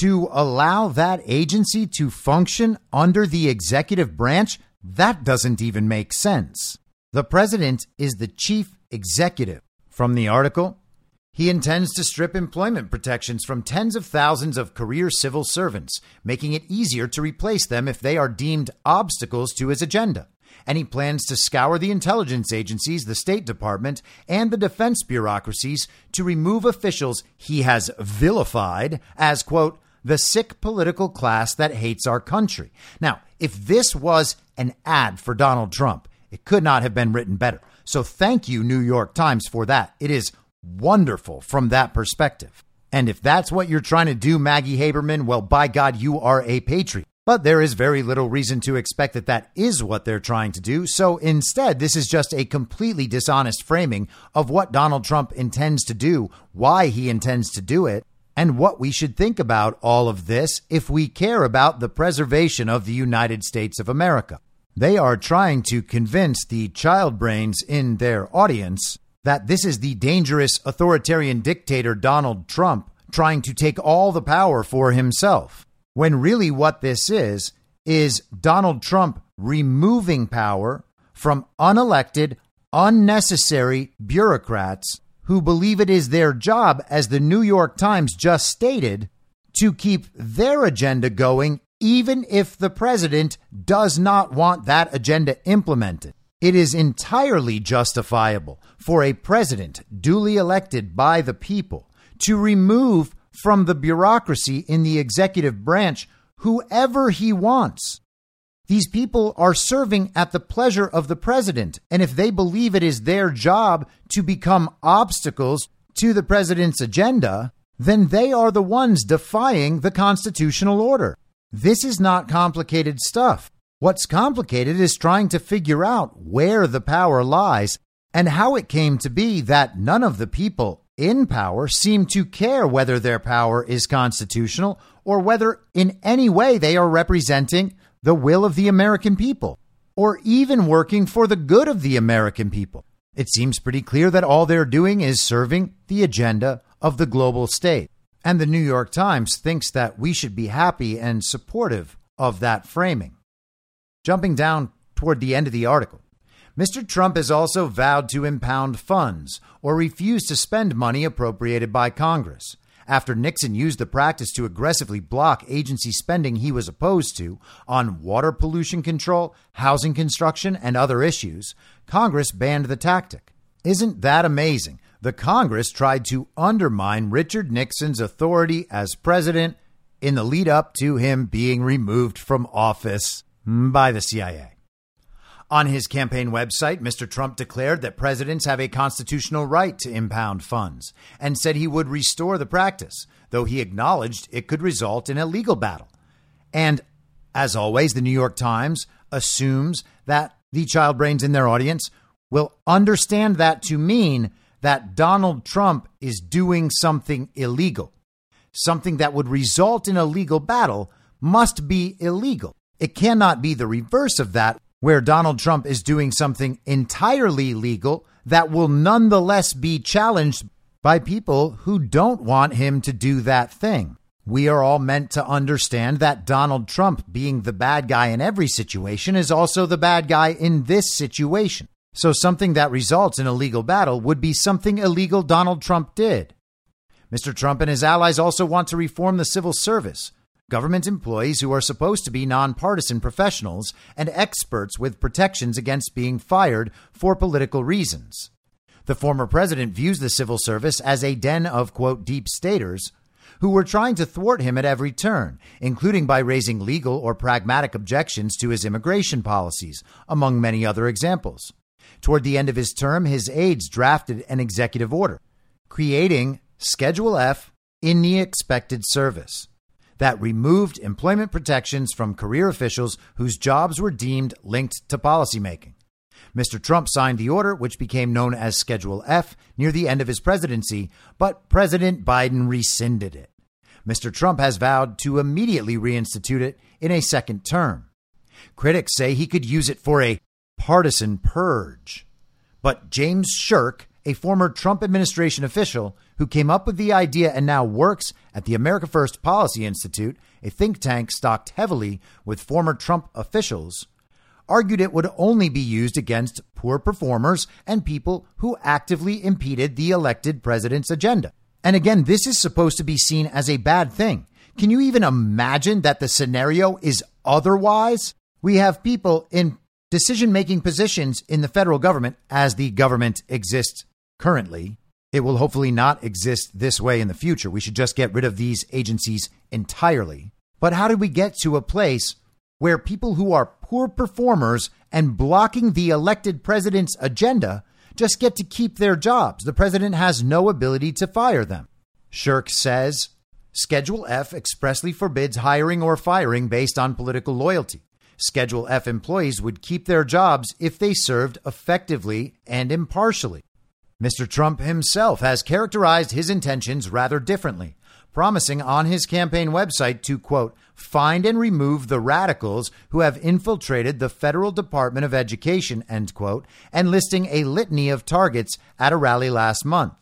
to allow that agency to function under the executive branch. That doesn't even make sense. The president is the chief executive. From the article, he intends to strip employment protections from tens of thousands of career civil servants, making it easier to replace them if they are deemed obstacles to his agenda. And he plans to scour the intelligence agencies, the State Department, and the defense bureaucracies to remove officials he has vilified as, quote, the sick political class that hates our country. Now, if this was an ad for Donald Trump, it could not have been written better. So thank you, New York Times, for that. It is wonderful from that perspective. And if that's what you're trying to do, Maggie Haberman, well, by God, you are a patriot. But there is very little reason to expect that that is what they're trying to do. So instead, this is just a completely dishonest framing of what Donald Trump intends to do, why he intends to do it, and what we should think about all of this if we care about the preservation of the United States of America. They are trying to convince the child brains in their audience that this is the dangerous authoritarian dictator Donald Trump trying to take all the power for himself. When really what this is, is Donald Trump removing power from unelected, unnecessary bureaucrats who believe it is their job, as the New York Times just stated, to keep their agenda going, even if the president does not want that agenda implemented. It is entirely justifiable for a president duly elected by the people to remove from the bureaucracy in the executive branch whoever he wants. These people are serving at the pleasure of the president, and if they believe it is their job to become obstacles to the president's agenda, then they are the ones defying the constitutional order. This is not complicated stuff. What's complicated is trying to figure out where the power lies and how it came to be that none of the people in power seem to care whether their power is constitutional or whether in any way they are representing the will of the American people or even working for the good of the American people. It seems pretty clear that all they're doing is serving the agenda of the global state. And the New York Times thinks that we should be happy and supportive of that framing. Jumping down toward the end of the article, Mr. Trump has also vowed to impound funds or refuse to spend money appropriated by Congress. After Nixon used the practice to aggressively block agency spending he was opposed to on water pollution control, housing construction, and other issues, Congress banned the tactic. Isn't that amazing? The Congress tried to undermine Richard Nixon's authority as president in the lead up to him being removed from office by the CIA. On his campaign website, Mr. Trump declared that presidents have a constitutional right to impound funds and said he would restore the practice, though he acknowledged it could result in a legal battle. And as always, the New York Times assumes that the child brains in their audience will understand that to mean that Donald Trump is doing something illegal. Something that would result in a legal battle must be illegal. It cannot be the reverse of that, where Donald Trump is doing something entirely legal that will nonetheless be challenged by people who don't want him to do that thing. We are all meant to understand that Donald Trump, being the bad guy in every situation, is also the bad guy in this situation. So, something that results in a legal battle would be something illegal Donald Trump did. Mr. Trump and his allies also want to reform the civil service government employees who are supposed to be nonpartisan professionals and experts with protections against being fired for political reasons. The former president views the civil service as a den of, quote, deep staters who were trying to thwart him at every turn, including by raising legal or pragmatic objections to his immigration policies, among many other examples. Toward the end of his term, his aides drafted an executive order creating Schedule F in the excepted service that removed employment protections from career officials whose jobs were deemed linked to policymaking. Mr. Trump signed the order, which became known as Schedule F, near the end of his presidency, but President Biden rescinded it. Mr. Trump has vowed to immediately reinstitute it in a second term. Critics say he could use it for a partisan purge. But James Sherk, a former Trump administration official who came up with the idea and now works at the America First Policy Institute, a think tank stocked heavily with former Trump officials, argued it would only be used against poor performers and people who actively impeded the elected president's agenda. And again, this is supposed to be seen as a bad thing. Can you even imagine that the scenario is otherwise? We have people in decision making positions in the federal government as the government exists currently. It will hopefully not exist this way in the future. We should just get rid of these agencies entirely. But how did we get to a place where people who are poor performers and blocking the elected president's agenda just get to keep their jobs? The president has no ability to fire them. Sherk says Schedule F expressly forbids hiring or firing based on political loyalty. Schedule F employees would keep their jobs if they served effectively and impartially. Mr. Trump himself has characterized his intentions rather differently, promising on his campaign website to, quote, find and remove the radicals who have infiltrated the Federal Department of Education, end quote, and listing a litany of targets at a rally last month.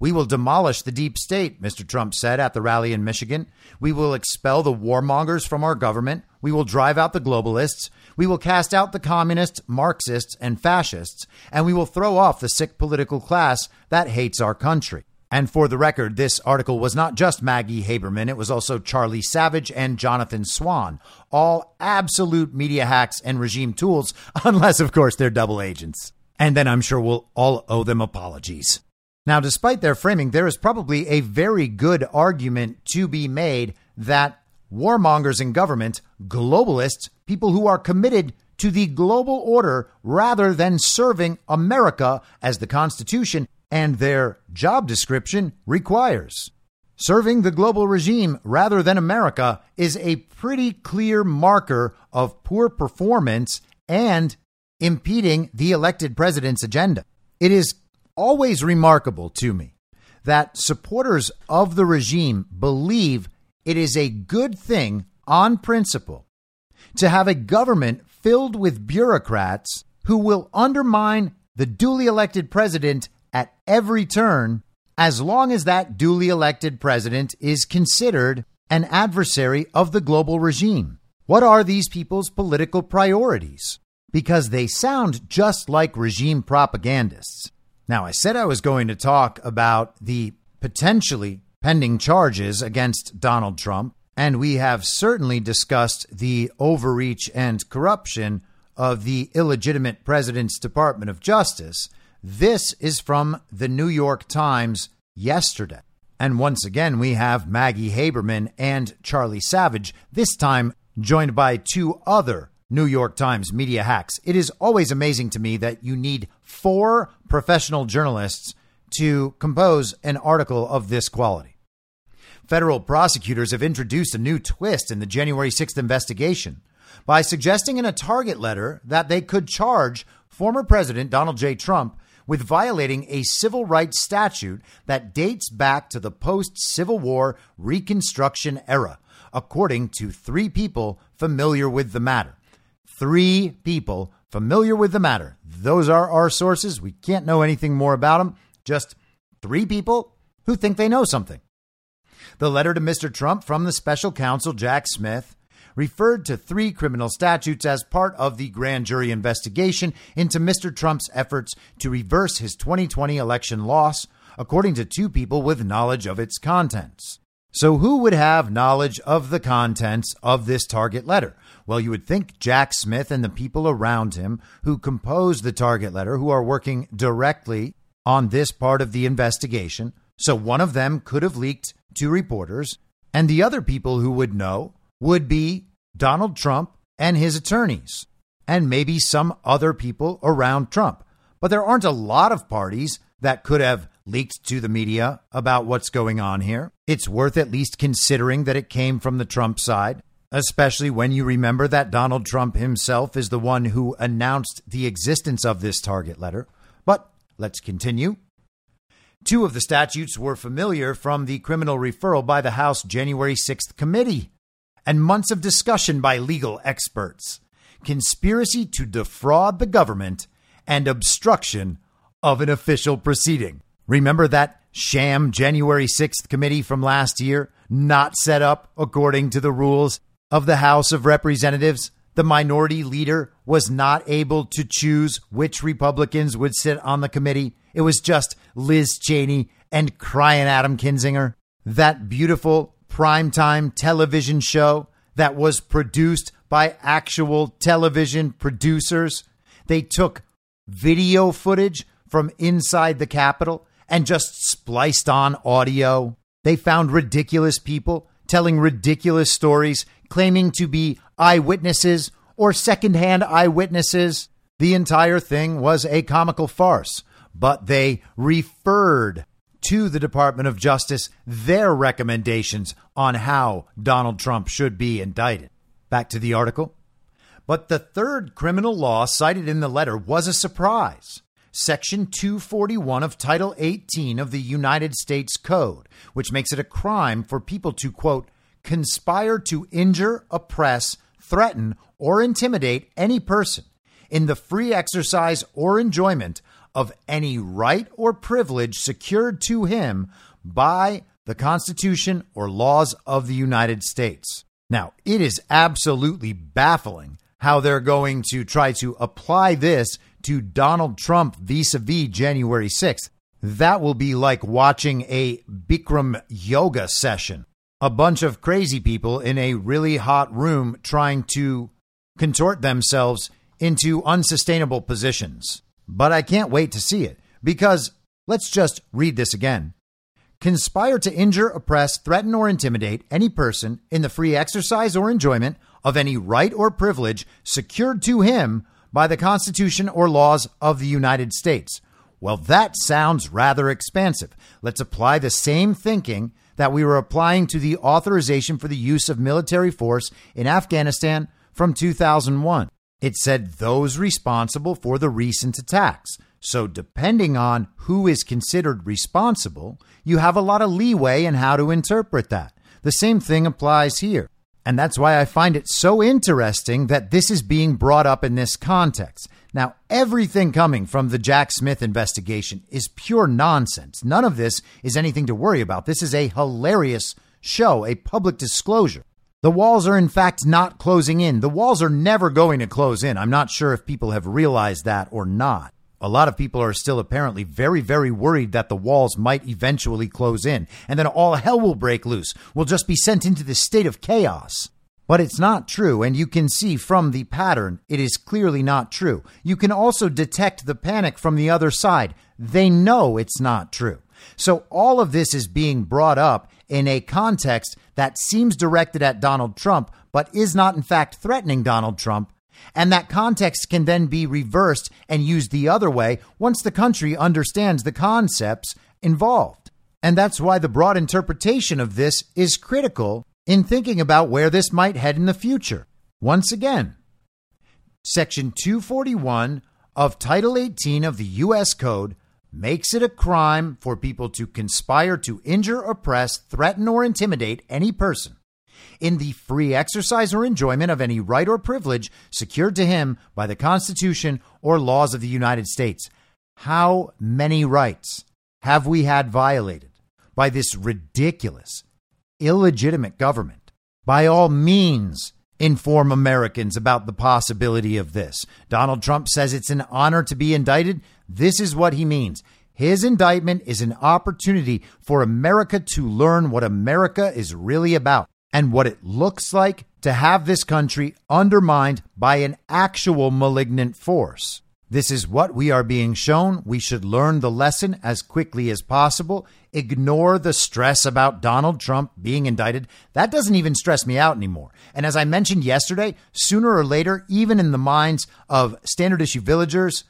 We will demolish the deep state, Mr. Trump said at the rally in Michigan. We will expel the warmongers from our government. We will drive out the globalists. We will cast out the communists, Marxists, and fascists. And we will throw off the sick political class that hates our country. And for the record, this article was not just Maggie Haberman, it was also Charlie Savage and Jonathan Swan, all absolute media hacks and regime tools, *laughs* unless, of course, they're double agents. And then I'm sure we'll all owe them apologies. Now, despite their framing, there is probably a very good argument to be made that warmongers in government, globalists, people who are committed to the global order rather than serving America as the Constitution and their job description requires. Serving the global regime rather than America is a pretty clear marker of poor performance and impeding the elected president's agenda. It is always remarkable to me that supporters of the regime believe it is a good thing on principle to have a government filled with bureaucrats who will undermine the duly elected president at every turn as long as that duly elected president is considered an adversary of the global regime. What are these people's political priorities? Because they sound just like regime propagandists. Now, I said I was going to talk about the potentially pending charges against Donald Trump, and we have certainly discussed the overreach and corruption of the illegitimate president's Department of Justice. This is from the New York Times yesterday. And once again, we have Maggie Haberman and Charlie Savage, this time joined by two other New York Times media hacks. It is always amazing to me that you need four professional journalists to compose an article of this quality. Federal prosecutors have introduced a new twist in the January 6th investigation by suggesting in a target letter that they could charge former President Donald J. Trump with violating a civil rights statute that dates back to the post Civil War Reconstruction era, according to three people familiar with the matter three people familiar with the matter. Those are our sources. We can't know anything more about them. Just three people who think they know something. The letter to Mr. Trump from the special counsel, Jack Smith, referred to three criminal statutes as part of the grand jury investigation into Mr. Trump's efforts to reverse his 2020 election loss, according to two people with knowledge of its contents. So, who would have knowledge of the contents of this target letter? Well, you would think Jack Smith and the people around him who composed the target letter, who are working directly on this part of the investigation. So one of them could have leaked to reporters, and the other people who would know would be Donald Trump and his attorneys, and maybe some other people around Trump. But there aren't a lot of parties that could have leaked to the media about what's going on here. It's worth at least considering that it came from the Trump side especially when you remember that Donald Trump himself is the one who announced the existence of this target letter. But let's continue. Two of the statutes were familiar from the criminal referral by the House January 6th committee and months of discussion by legal experts. conspiracy to defraud the government, and obstruction of an official proceeding. Remember that sham January 6th committee from last year, not set up according to the rules of the House of Representatives? The minority leader was not able to choose which Republicans would sit on the committee. It was just Liz Cheney and crying Adam Kinzinger. That beautiful primetime television show that was produced by actual television producers. They took video footage from inside the Capitol and just spliced on audio. They found ridiculous people telling ridiculous stories, claiming to be eyewitnesses or secondhand eyewitnesses. The entire thing was a comical farce, but they referred to the Department of Justice their recommendations on how Donald Trump should be indicted. Back to the article. But the third criminal law cited in the letter was a surprise. Section 241 of Title 18 of the United States Code, which makes it a crime for people to, quote, conspire to injure, oppress, threaten, or intimidate any person in the free exercise or enjoyment of any right or privilege secured to him by the Constitution or laws of the United States. Now, it is absolutely baffling how they're going to try to apply this to Donald Trump vis a vis January 6th. That will be like watching a Bikram yoga session. A bunch of crazy people in a really hot room trying to contort themselves into unsustainable positions. But I can't wait to see it because let's just read this again. Conspire to injure, oppress, threaten, or intimidate any person in the free exercise or enjoyment of any right or privilege secured to him by the Constitution or laws of the United States. Well, that sounds rather expansive. Let's apply the same thinking that we were applying to the authorization for the use of military force in Afghanistan from 2001. It said those responsible for the recent attacks. So, depending on who is considered responsible, you have a lot of leeway in how to interpret that. The same thing applies here. And that's why I find it so interesting that this is being brought up in this context. Now, everything coming from the Jack Smith investigation is pure nonsense. None of this is anything to worry about. This is a hilarious show, a public disclosure. The walls are, in fact, not closing in. The walls are never going to close in. I'm not sure if people have realized that or not. A lot of people are still apparently very, very worried that the walls might eventually close in and then all hell will break loose. We'll just be sent into this state of chaos. But it's not true, and you can see from the pattern it is clearly not true. You can also detect the panic from the other side. They know it's not true. So all of this is being brought up in a context that seems directed at Donald Trump, but is not in fact threatening Donald Trump and that context can then be reversed and used the other way once the country understands the concepts involved. And that's why the broad interpretation of this is critical in thinking about where this might head in the future. Once again, Section 241 of Title 18 of the U.S. Code makes it a crime for people to conspire to injure, oppress, threaten, or intimidate any person in the free exercise or enjoyment of any right or privilege secured to him by the Constitution or laws of the United States. How many rights have we had violated by this ridiculous, illegitimate government? By all means, inform Americans about the possibility of this. Donald Trump says it's an honor to be indicted. This is what he means. His indictment is an opportunity for America to learn what America is really about and what it looks like to have this country undermined by an actual malignant force. This is what we are being shown. We should learn the lesson as quickly as possible. Ignore the stress about Donald Trump being indicted. That doesn't even stress me out anymore. And as I mentioned yesterday, sooner or later, even in the minds of standard issue villagers,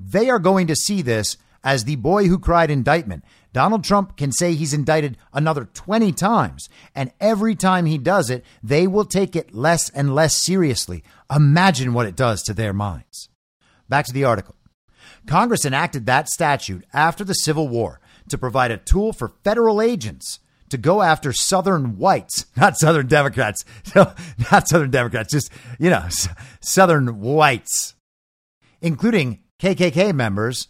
they are going to see this as the boy who cried indictment. Donald Trump can say he's indicted another 20 times, and every time he does it, they will take it less and less seriously. Imagine what it does to their minds. Back to the article. Congress enacted that statute after the Civil War to provide a tool for federal agents to go after Southern whites, *laughs* not Southern Democrats, *laughs* no, not Southern Democrats, just, you know, *laughs* Southern whites, including KKK members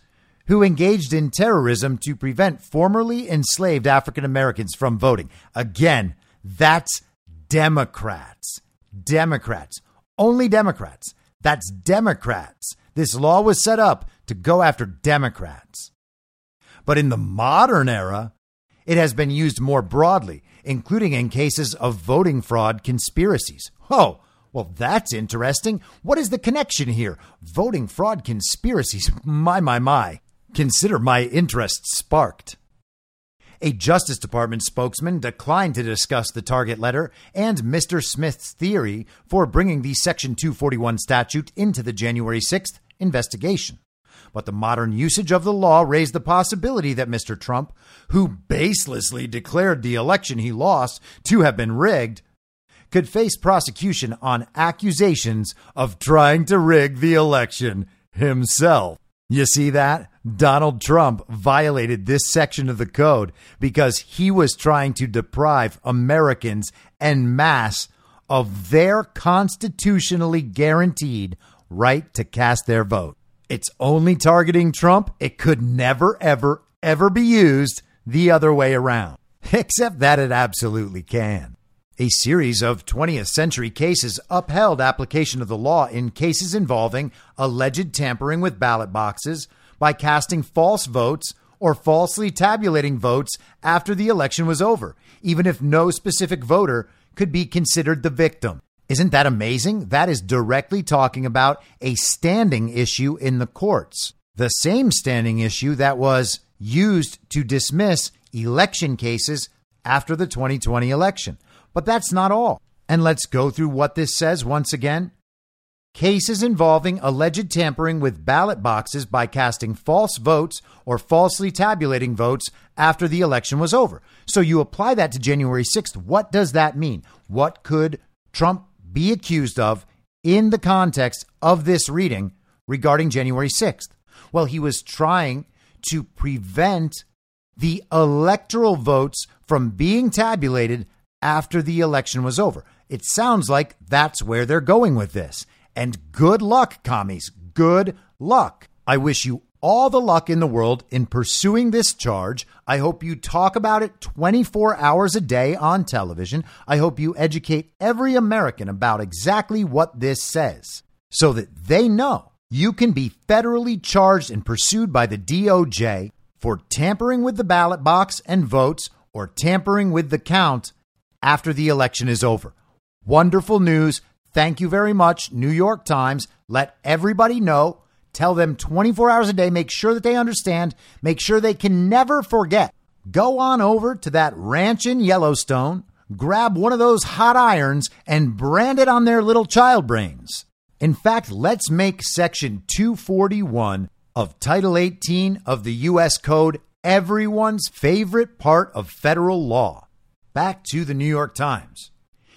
who engaged in terrorism to prevent formerly enslaved African Americans from voting. Again, that's Democrats. Democrats. Only Democrats. That's Democrats. This law was set up to go after Democrats. But in the modern era, it has been used more broadly, including in cases of voting fraud conspiracies. Oh, well, that's interesting. What is the connection here? Voting fraud conspiracies. *laughs* My, my, my. Consider my interest sparked. A Justice Department spokesman declined to discuss the target letter and Mr. Smith's theory for bringing the Section 241 statute into the January 6th investigation. But the modern usage of the law raised the possibility that Mr. Trump, who baselessly declared the election he lost to have been rigged, could face prosecution on accusations of trying to rig the election himself. You see that? Donald Trump violated this section of the code because he was trying to deprive Americans en masse of their constitutionally guaranteed right to cast their vote. It's only targeting Trump. It could never, ever, ever be used the other way around, except that it absolutely can. A series of 20th century cases upheld application of the law in cases involving alleged tampering with ballot boxes by casting false votes or falsely tabulating votes after the election was over, even if no specific voter could be considered the victim. Isn't that amazing? That is directly talking about a standing issue in the courts. The same standing issue that was used to dismiss election cases after the 2020 election. But that's not all. And let's go through what this says once again. Cases involving alleged tampering with ballot boxes by casting false votes or falsely tabulating votes after the election was over. So you apply that to January 6th. What does that mean? What could Trump be accused of in the context of this reading regarding January 6th? Well, he was trying to prevent the electoral votes from being tabulated after the election was over. It sounds like that's where they're going with this. And good luck, commies. Good luck. I wish you all the luck in the world in pursuing this charge. I hope you talk about it 24 hours a day on television. I hope you educate every American about exactly what this says so that they know you can be federally charged and pursued by the DOJ for tampering with the ballot box and votes or tampering with the count after the election is over. Wonderful news. Thank you very much, New York Times. Let everybody know Tell them 24 hours a day. Make sure that they understand. Make sure they can never forget. Go on over to that ranch in Yellowstone, grab one of those hot irons, and brand it on their little child brains. In fact, let's make Section 241 of Title 18 of the U.S. Code everyone's favorite part of federal law. Back to the New York Times.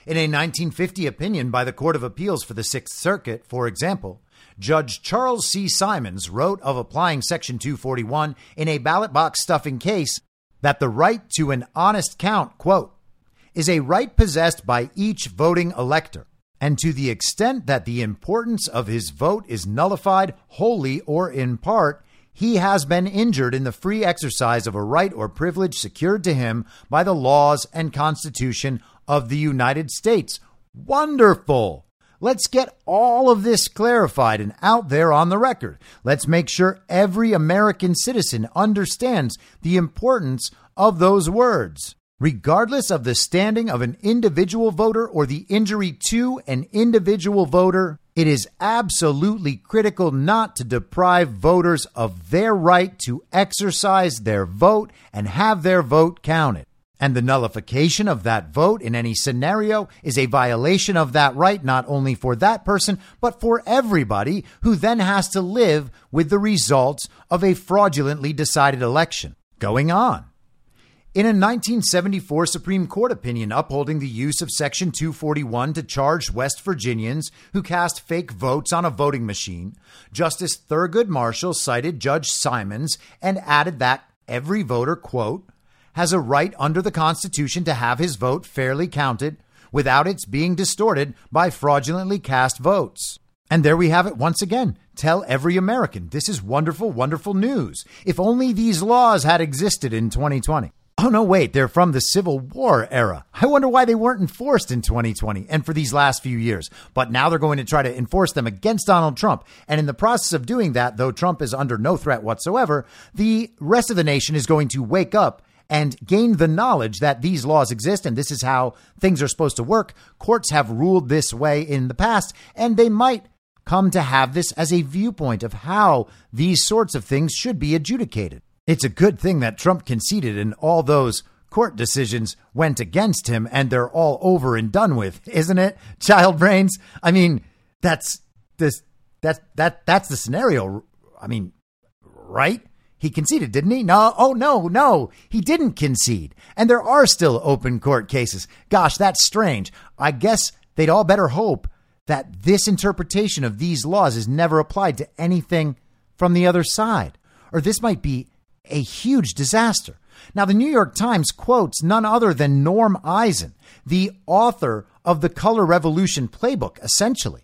In a 1950 opinion by the Court of Appeals for the Sixth Circuit, for example, Judge Charles C. Simons wrote of applying Section 241 in a ballot box stuffing case that the right to an honest count, quote, is a right possessed by each voting elector, and to the extent that the importance of his vote is nullified wholly or in part, he has been injured in the free exercise of a right or privilege secured to him by the laws and Constitution of the United States. Wonderful! Let's get all of this clarified and out there on the record. Let's make sure every American citizen understands the importance of those words. Regardless of the standing of an individual voter or the injury to an individual voter, it is absolutely critical not to deprive voters of their right to exercise their vote and have their vote counted. And the nullification of that vote in any scenario is a violation of that right, not only for that person, but for everybody who then has to live with the results of a fraudulently decided election. Going on. In a 1974 Supreme Court opinion upholding the use of Section 241 to charge West Virginians who cast fake votes on a voting machine, Justice Thurgood Marshall cited Judge Simons and added that every voter, quote, has a right under the Constitution to have his vote fairly counted without its being distorted by fraudulently cast votes. And there we have it once again. Tell every American this is wonderful, wonderful news. If only these laws had existed in 2020. Oh, no, wait, they're from the Civil War era. I wonder why they weren't enforced in 2020 and for these last few years. But now they're going to try to enforce them against Donald Trump. And in the process of doing that, though Trump is under no threat whatsoever, the rest of the nation is going to wake up and gain the knowledge that these laws exist and this is how things are supposed to work. Courts have ruled this way in the past, and they might come to have this as a viewpoint of how these sorts of things should be adjudicated. It's a good thing that Trump conceded and all those court decisions went against him and they're all over and done with, isn't it? Child brains. I mean, that's this that that that's the scenario. I mean, right? He conceded, didn't he? No. Oh, no, no. He didn't concede. And there are still open court cases. Gosh, that's strange. I guess they'd all better hope that this interpretation of these laws is never applied to anything from the other side, or this might be a huge disaster. Now, the New York Times quotes none other than Norm Eisen, the author of the Color Revolution playbook, essentially.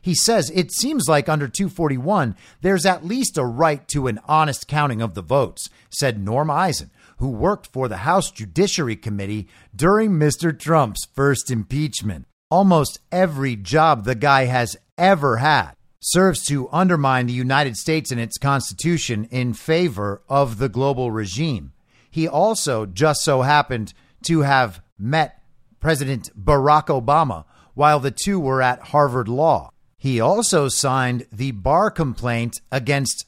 He says it seems like under 241, there's at least a right to an honest counting of the votes, said Norm Eisen, who worked for the House Judiciary Committee during Mr. Trump's first impeachment. Almost every job the guy has ever had serves to undermine the United States and its Constitution in favor of the global regime. He also just so happened to have met President Barack Obama while the two were at Harvard Law. He also signed the bar complaint against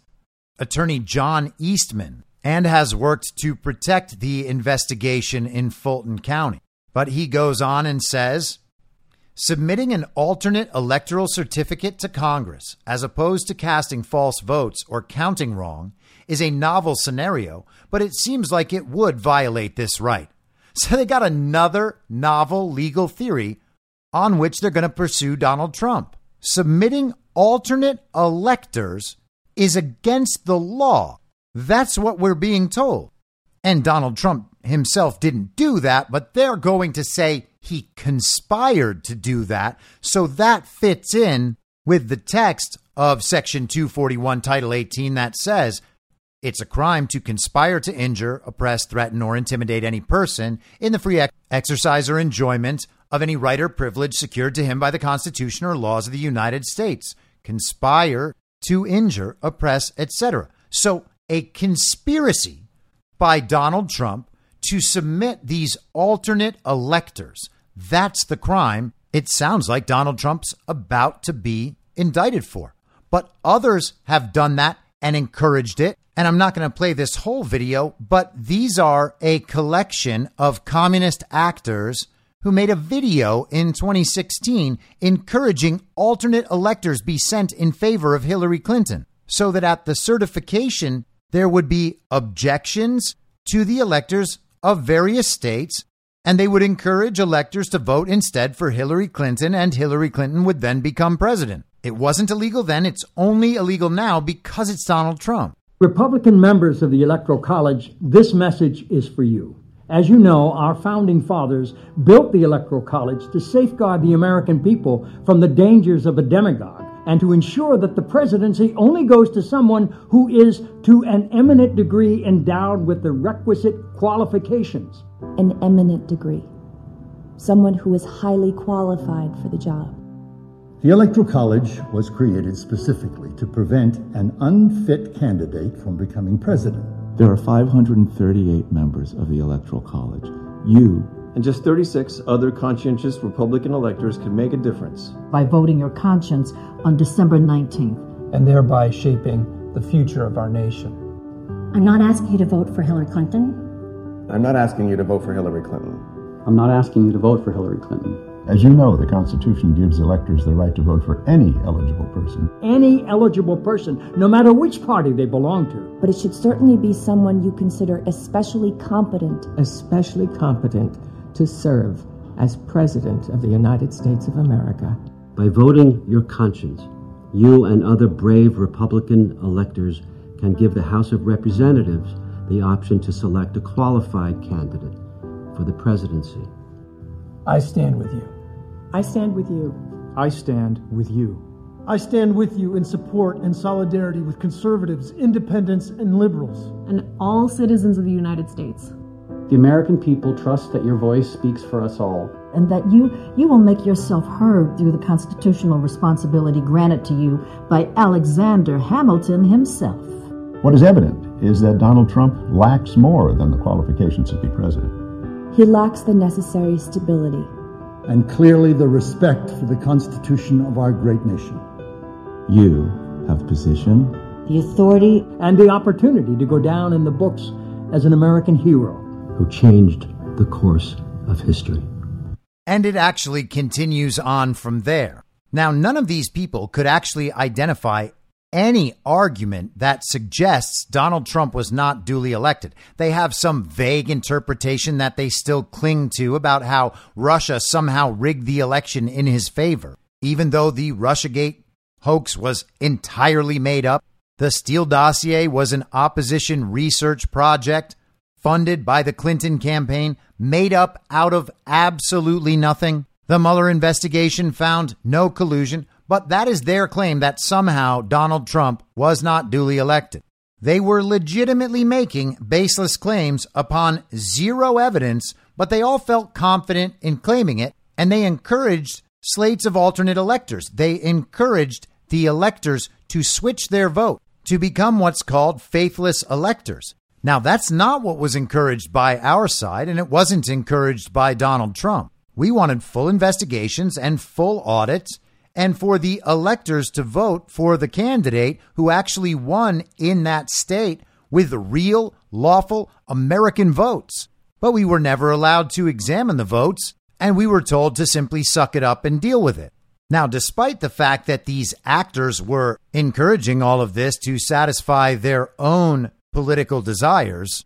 attorney John Eastman and has worked to protect the investigation in Fulton County. But he goes on and says, Submitting an alternate electoral certificate to Congress, as opposed to casting false votes or counting wrong, is a novel scenario, but it seems like it would violate this right. *laughs* So they got another novel legal theory on which they're going to pursue Donald Trump. Submitting alternate electors is against the law. That's what we're being told. And Donald Trump himself didn't do that, but they're going to say he conspired to do that. So that fits in with the text of Section 241, Title 18, that says it's a crime to conspire to injure, oppress, threaten, or intimidate any person in the free ex- exercise or enjoyment of any right or privilege secured to him by the Constitution or laws of the United States. Conspire to injure, oppress, etc. So a conspiracy by Donald Trump to submit these alternate electors. That's the crime it sounds like Donald Trump's about to be indicted for. But others have done that and encouraged it. And I'm not going to play this whole video, but these are a collection of communist actors who made a video in 2016 encouraging alternate electors be sent in favor of Hillary Clinton so that at the certification there would be objections to the electors of various states, and they would encourage electors to vote instead for Hillary Clinton, and Hillary Clinton would then become president. It wasn't illegal then, it's only illegal now because it's Donald Trump. Republican members of the Electoral College, this message is for you. As you know, our founding fathers built the Electoral College to safeguard the American people from the dangers of a demagogue and to ensure that the presidency only goes to someone who is to an eminent degree endowed with the requisite qualifications. An eminent degree. Someone who is highly qualified for the job. The Electoral College was created specifically to prevent an unfit candidate from becoming president. There are 538 members of the Electoral College. You and just 36 other conscientious Republican electors can make a difference. By voting your conscience on December 19th. And thereby shaping the future of our nation. I'm not asking you to vote for Hillary Clinton. I'm not asking you to vote for Hillary Clinton. I'm not asking you to vote for Hillary Clinton. As you know, the Constitution gives electors the right to vote for any eligible person. Any eligible person, no matter which party they belong to. But it should certainly be someone you consider especially competent. Especially competent to serve as President of the United States of America. By voting your conscience, you and other brave Republican electors can give the House of Representatives the option to select a qualified candidate for the presidency. I stand with you. I stand with you. I stand with you. I stand with you in support and solidarity with conservatives, independents, and liberals. And all citizens of the United States. The American people trust that your voice speaks for us all. And that you, you will make yourself heard through the constitutional responsibility granted to you by Alexander Hamilton himself. What is evident is that Donald Trump lacks more than the qualifications to be president. He lacks the necessary stability. And clearly the respect for the Constitution of our great nation. You have position, the authority, and the opportunity to go down in the books as an American hero who changed the course of history. And it actually continues on from there. Now, none of these people could actually identify any argument that suggests Donald Trump was not duly elected. They have some vague interpretation that they still cling to about how Russia somehow rigged the election in his favor. Even though the Russiagate hoax was entirely made up. The Steele dossier was an opposition research project funded by the Clinton campaign, made up out of absolutely nothing. The Mueller investigation found no collusion, but that is their claim that somehow Donald Trump was not duly elected. They were legitimately making baseless claims upon zero evidence, but they all felt confident in claiming it, and they encouraged slates of alternate electors. They encouraged the electors to switch their vote to become what's called faithless electors. Now, that's not what was encouraged by our side, and it wasn't encouraged by Donald Trump. We wanted full investigations and full audits, and for the electors to vote for the candidate who actually won in that state with real, lawful American votes. But we were never allowed to examine the votes and we were told to simply suck it up and deal with it. Now, despite the fact that these actors were encouraging all of this to satisfy their own political desires,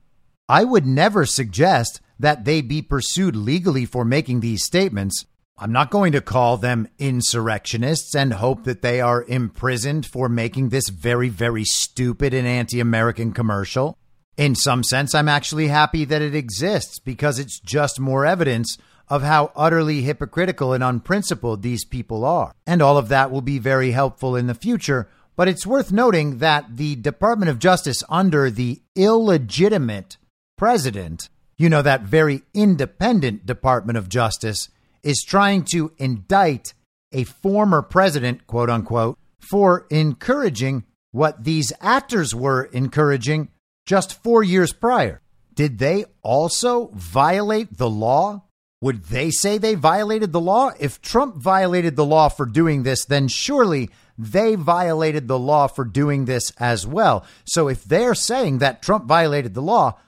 I would never suggest that they be pursued legally for making these statements. I'm not going to call them insurrectionists and hope that they are imprisoned for making this very, very stupid and anti American commercial. In some sense, I'm actually happy that it exists because it's just more evidence of how utterly hypocritical and unprincipled these people are. And all of that will be very helpful in the future. But it's worth noting that the Department of Justice, under the illegitimate president, you know, that very independent Department of Justice, is trying to indict a former president, quote unquote, for encouraging what these actors were encouraging just four years prior. Did they also violate the law? Would they say they violated the law? If Trump violated the law for doing this, then surely they violated the law for doing this as well. So if they're saying that Trump violated the law,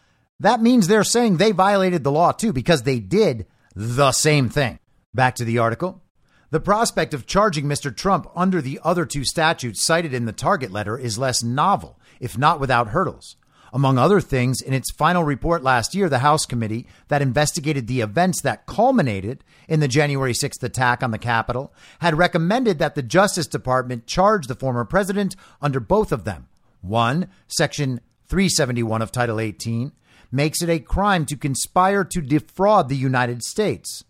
that means they're saying they violated the law too because they did the same thing. Back to the article. The prospect of charging Mr. Trump under the other two statutes cited in the target letter is less novel, if not without hurdles. Among other things, in its final report last year, the House committee that investigated the events that culminated in the January 6th attack on the Capitol had recommended that the Justice Department charge the former president under both of them. One, Section 371 of Title 18, makes it a crime to conspire to defraud the United States.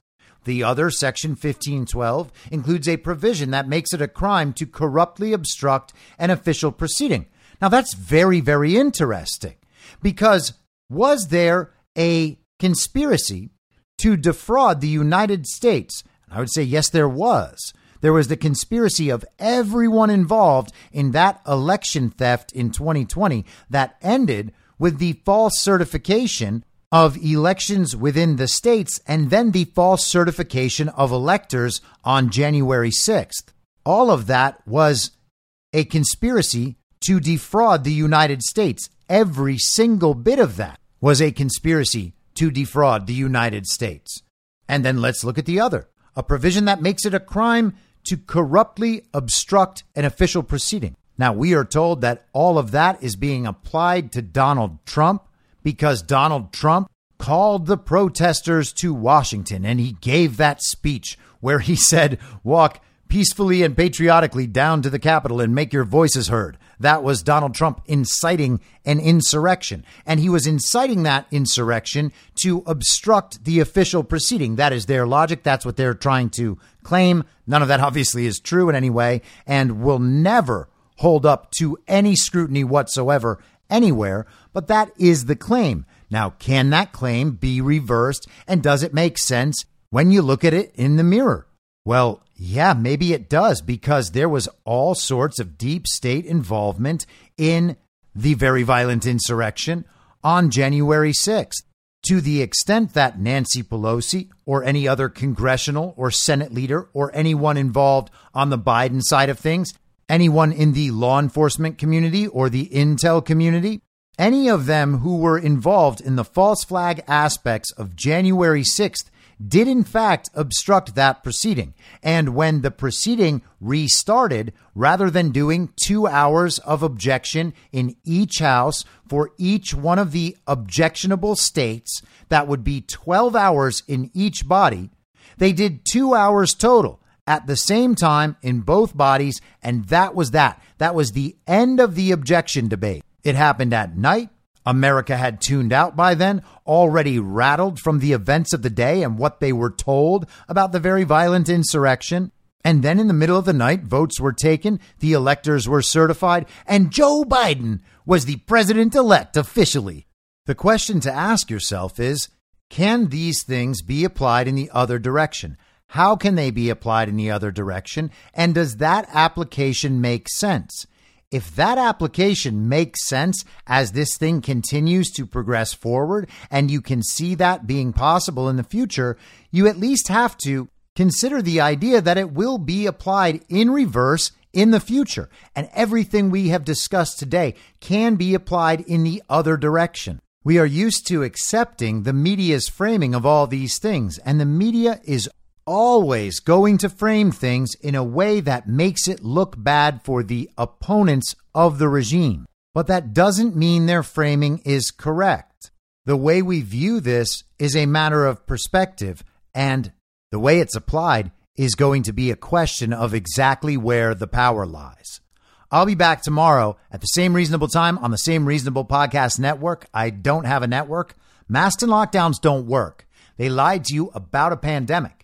The other, Section 1512, includes a provision that makes it a crime to corruptly obstruct an official proceeding. Now, that's very, very interesting because was there a conspiracy to defraud the United States? I would say, yes, there was. There was the conspiracy of everyone involved in that election theft in 2020 that ended with the false certification of elections within the states and then the false certification of electors on January 6th. All of that was a conspiracy to defraud the United States. Every single bit of that was a conspiracy to defraud the United States. And then let's look at the other a provision that makes it a crime to corruptly obstruct an official proceeding. Now, we are told that all of that is being applied to Donald Trump because Donald Trump called the protesters to Washington and he gave that speech where he *laughs* said, Walk peacefully and patriotically down to the Capitol and make your voices heard. That was Donald Trump inciting an insurrection. And he was inciting that insurrection to obstruct the official proceeding. That is their logic. That's what they're trying to claim. None of that obviously is true in any way and will never hold up to any scrutiny whatsoever anywhere. But that is the claim. Now, can that claim be reversed? And does it make sense when you look at it in the mirror? Well, yeah, maybe it does because there was all sorts of deep state involvement in the very violent insurrection on January 6th. To the extent that Nancy Pelosi or any other congressional or Senate leader or anyone involved on the Biden side of things, anyone in the law enforcement community or the intel community, any of them who were involved in the false flag aspects of January 6th did in fact obstruct that proceeding. And when the proceeding restarted, rather than doing two hours of objection in each house for each one of the objectionable states, that would be 12 hours in each body, they did two hours total at the same time in both bodies. And that was that. That was the end of the objection debate. It happened at night. America had tuned out by then, already rattled from the events of the day and what they were told about the very violent insurrection. And then in the middle of the night, votes were taken, the electors were certified, and Joe Biden was the president elect officially. The question to ask yourself is can these things be applied in the other direction? How can they be applied in the other direction? And does that application make sense? If that application makes sense as this thing continues to progress forward and you can see that being possible in the future, you at least have to consider the idea that it will be applied in reverse in the future. And everything we have discussed today can be applied in the other direction. We are used to accepting the media's framing of all these things, and the media is always going to frame things in a way that makes it look bad for the opponents of the regime. But that doesn't mean their framing is correct. The way we view this is a matter of perspective, and the way it's applied is going to be a question of exactly where the power lies. I'll be back tomorrow at the same reasonable time on the same reasonable podcast network. I don't have a network. Masks and lockdowns don't work. They lied to you about a pandemic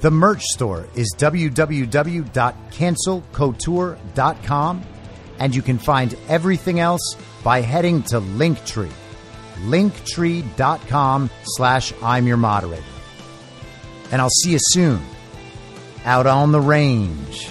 The merch store is www.cancelcouture.com, and you can find everything else by heading to Linktree, linktree.com slash I'm your moderator. And I'll see you soon out on the range.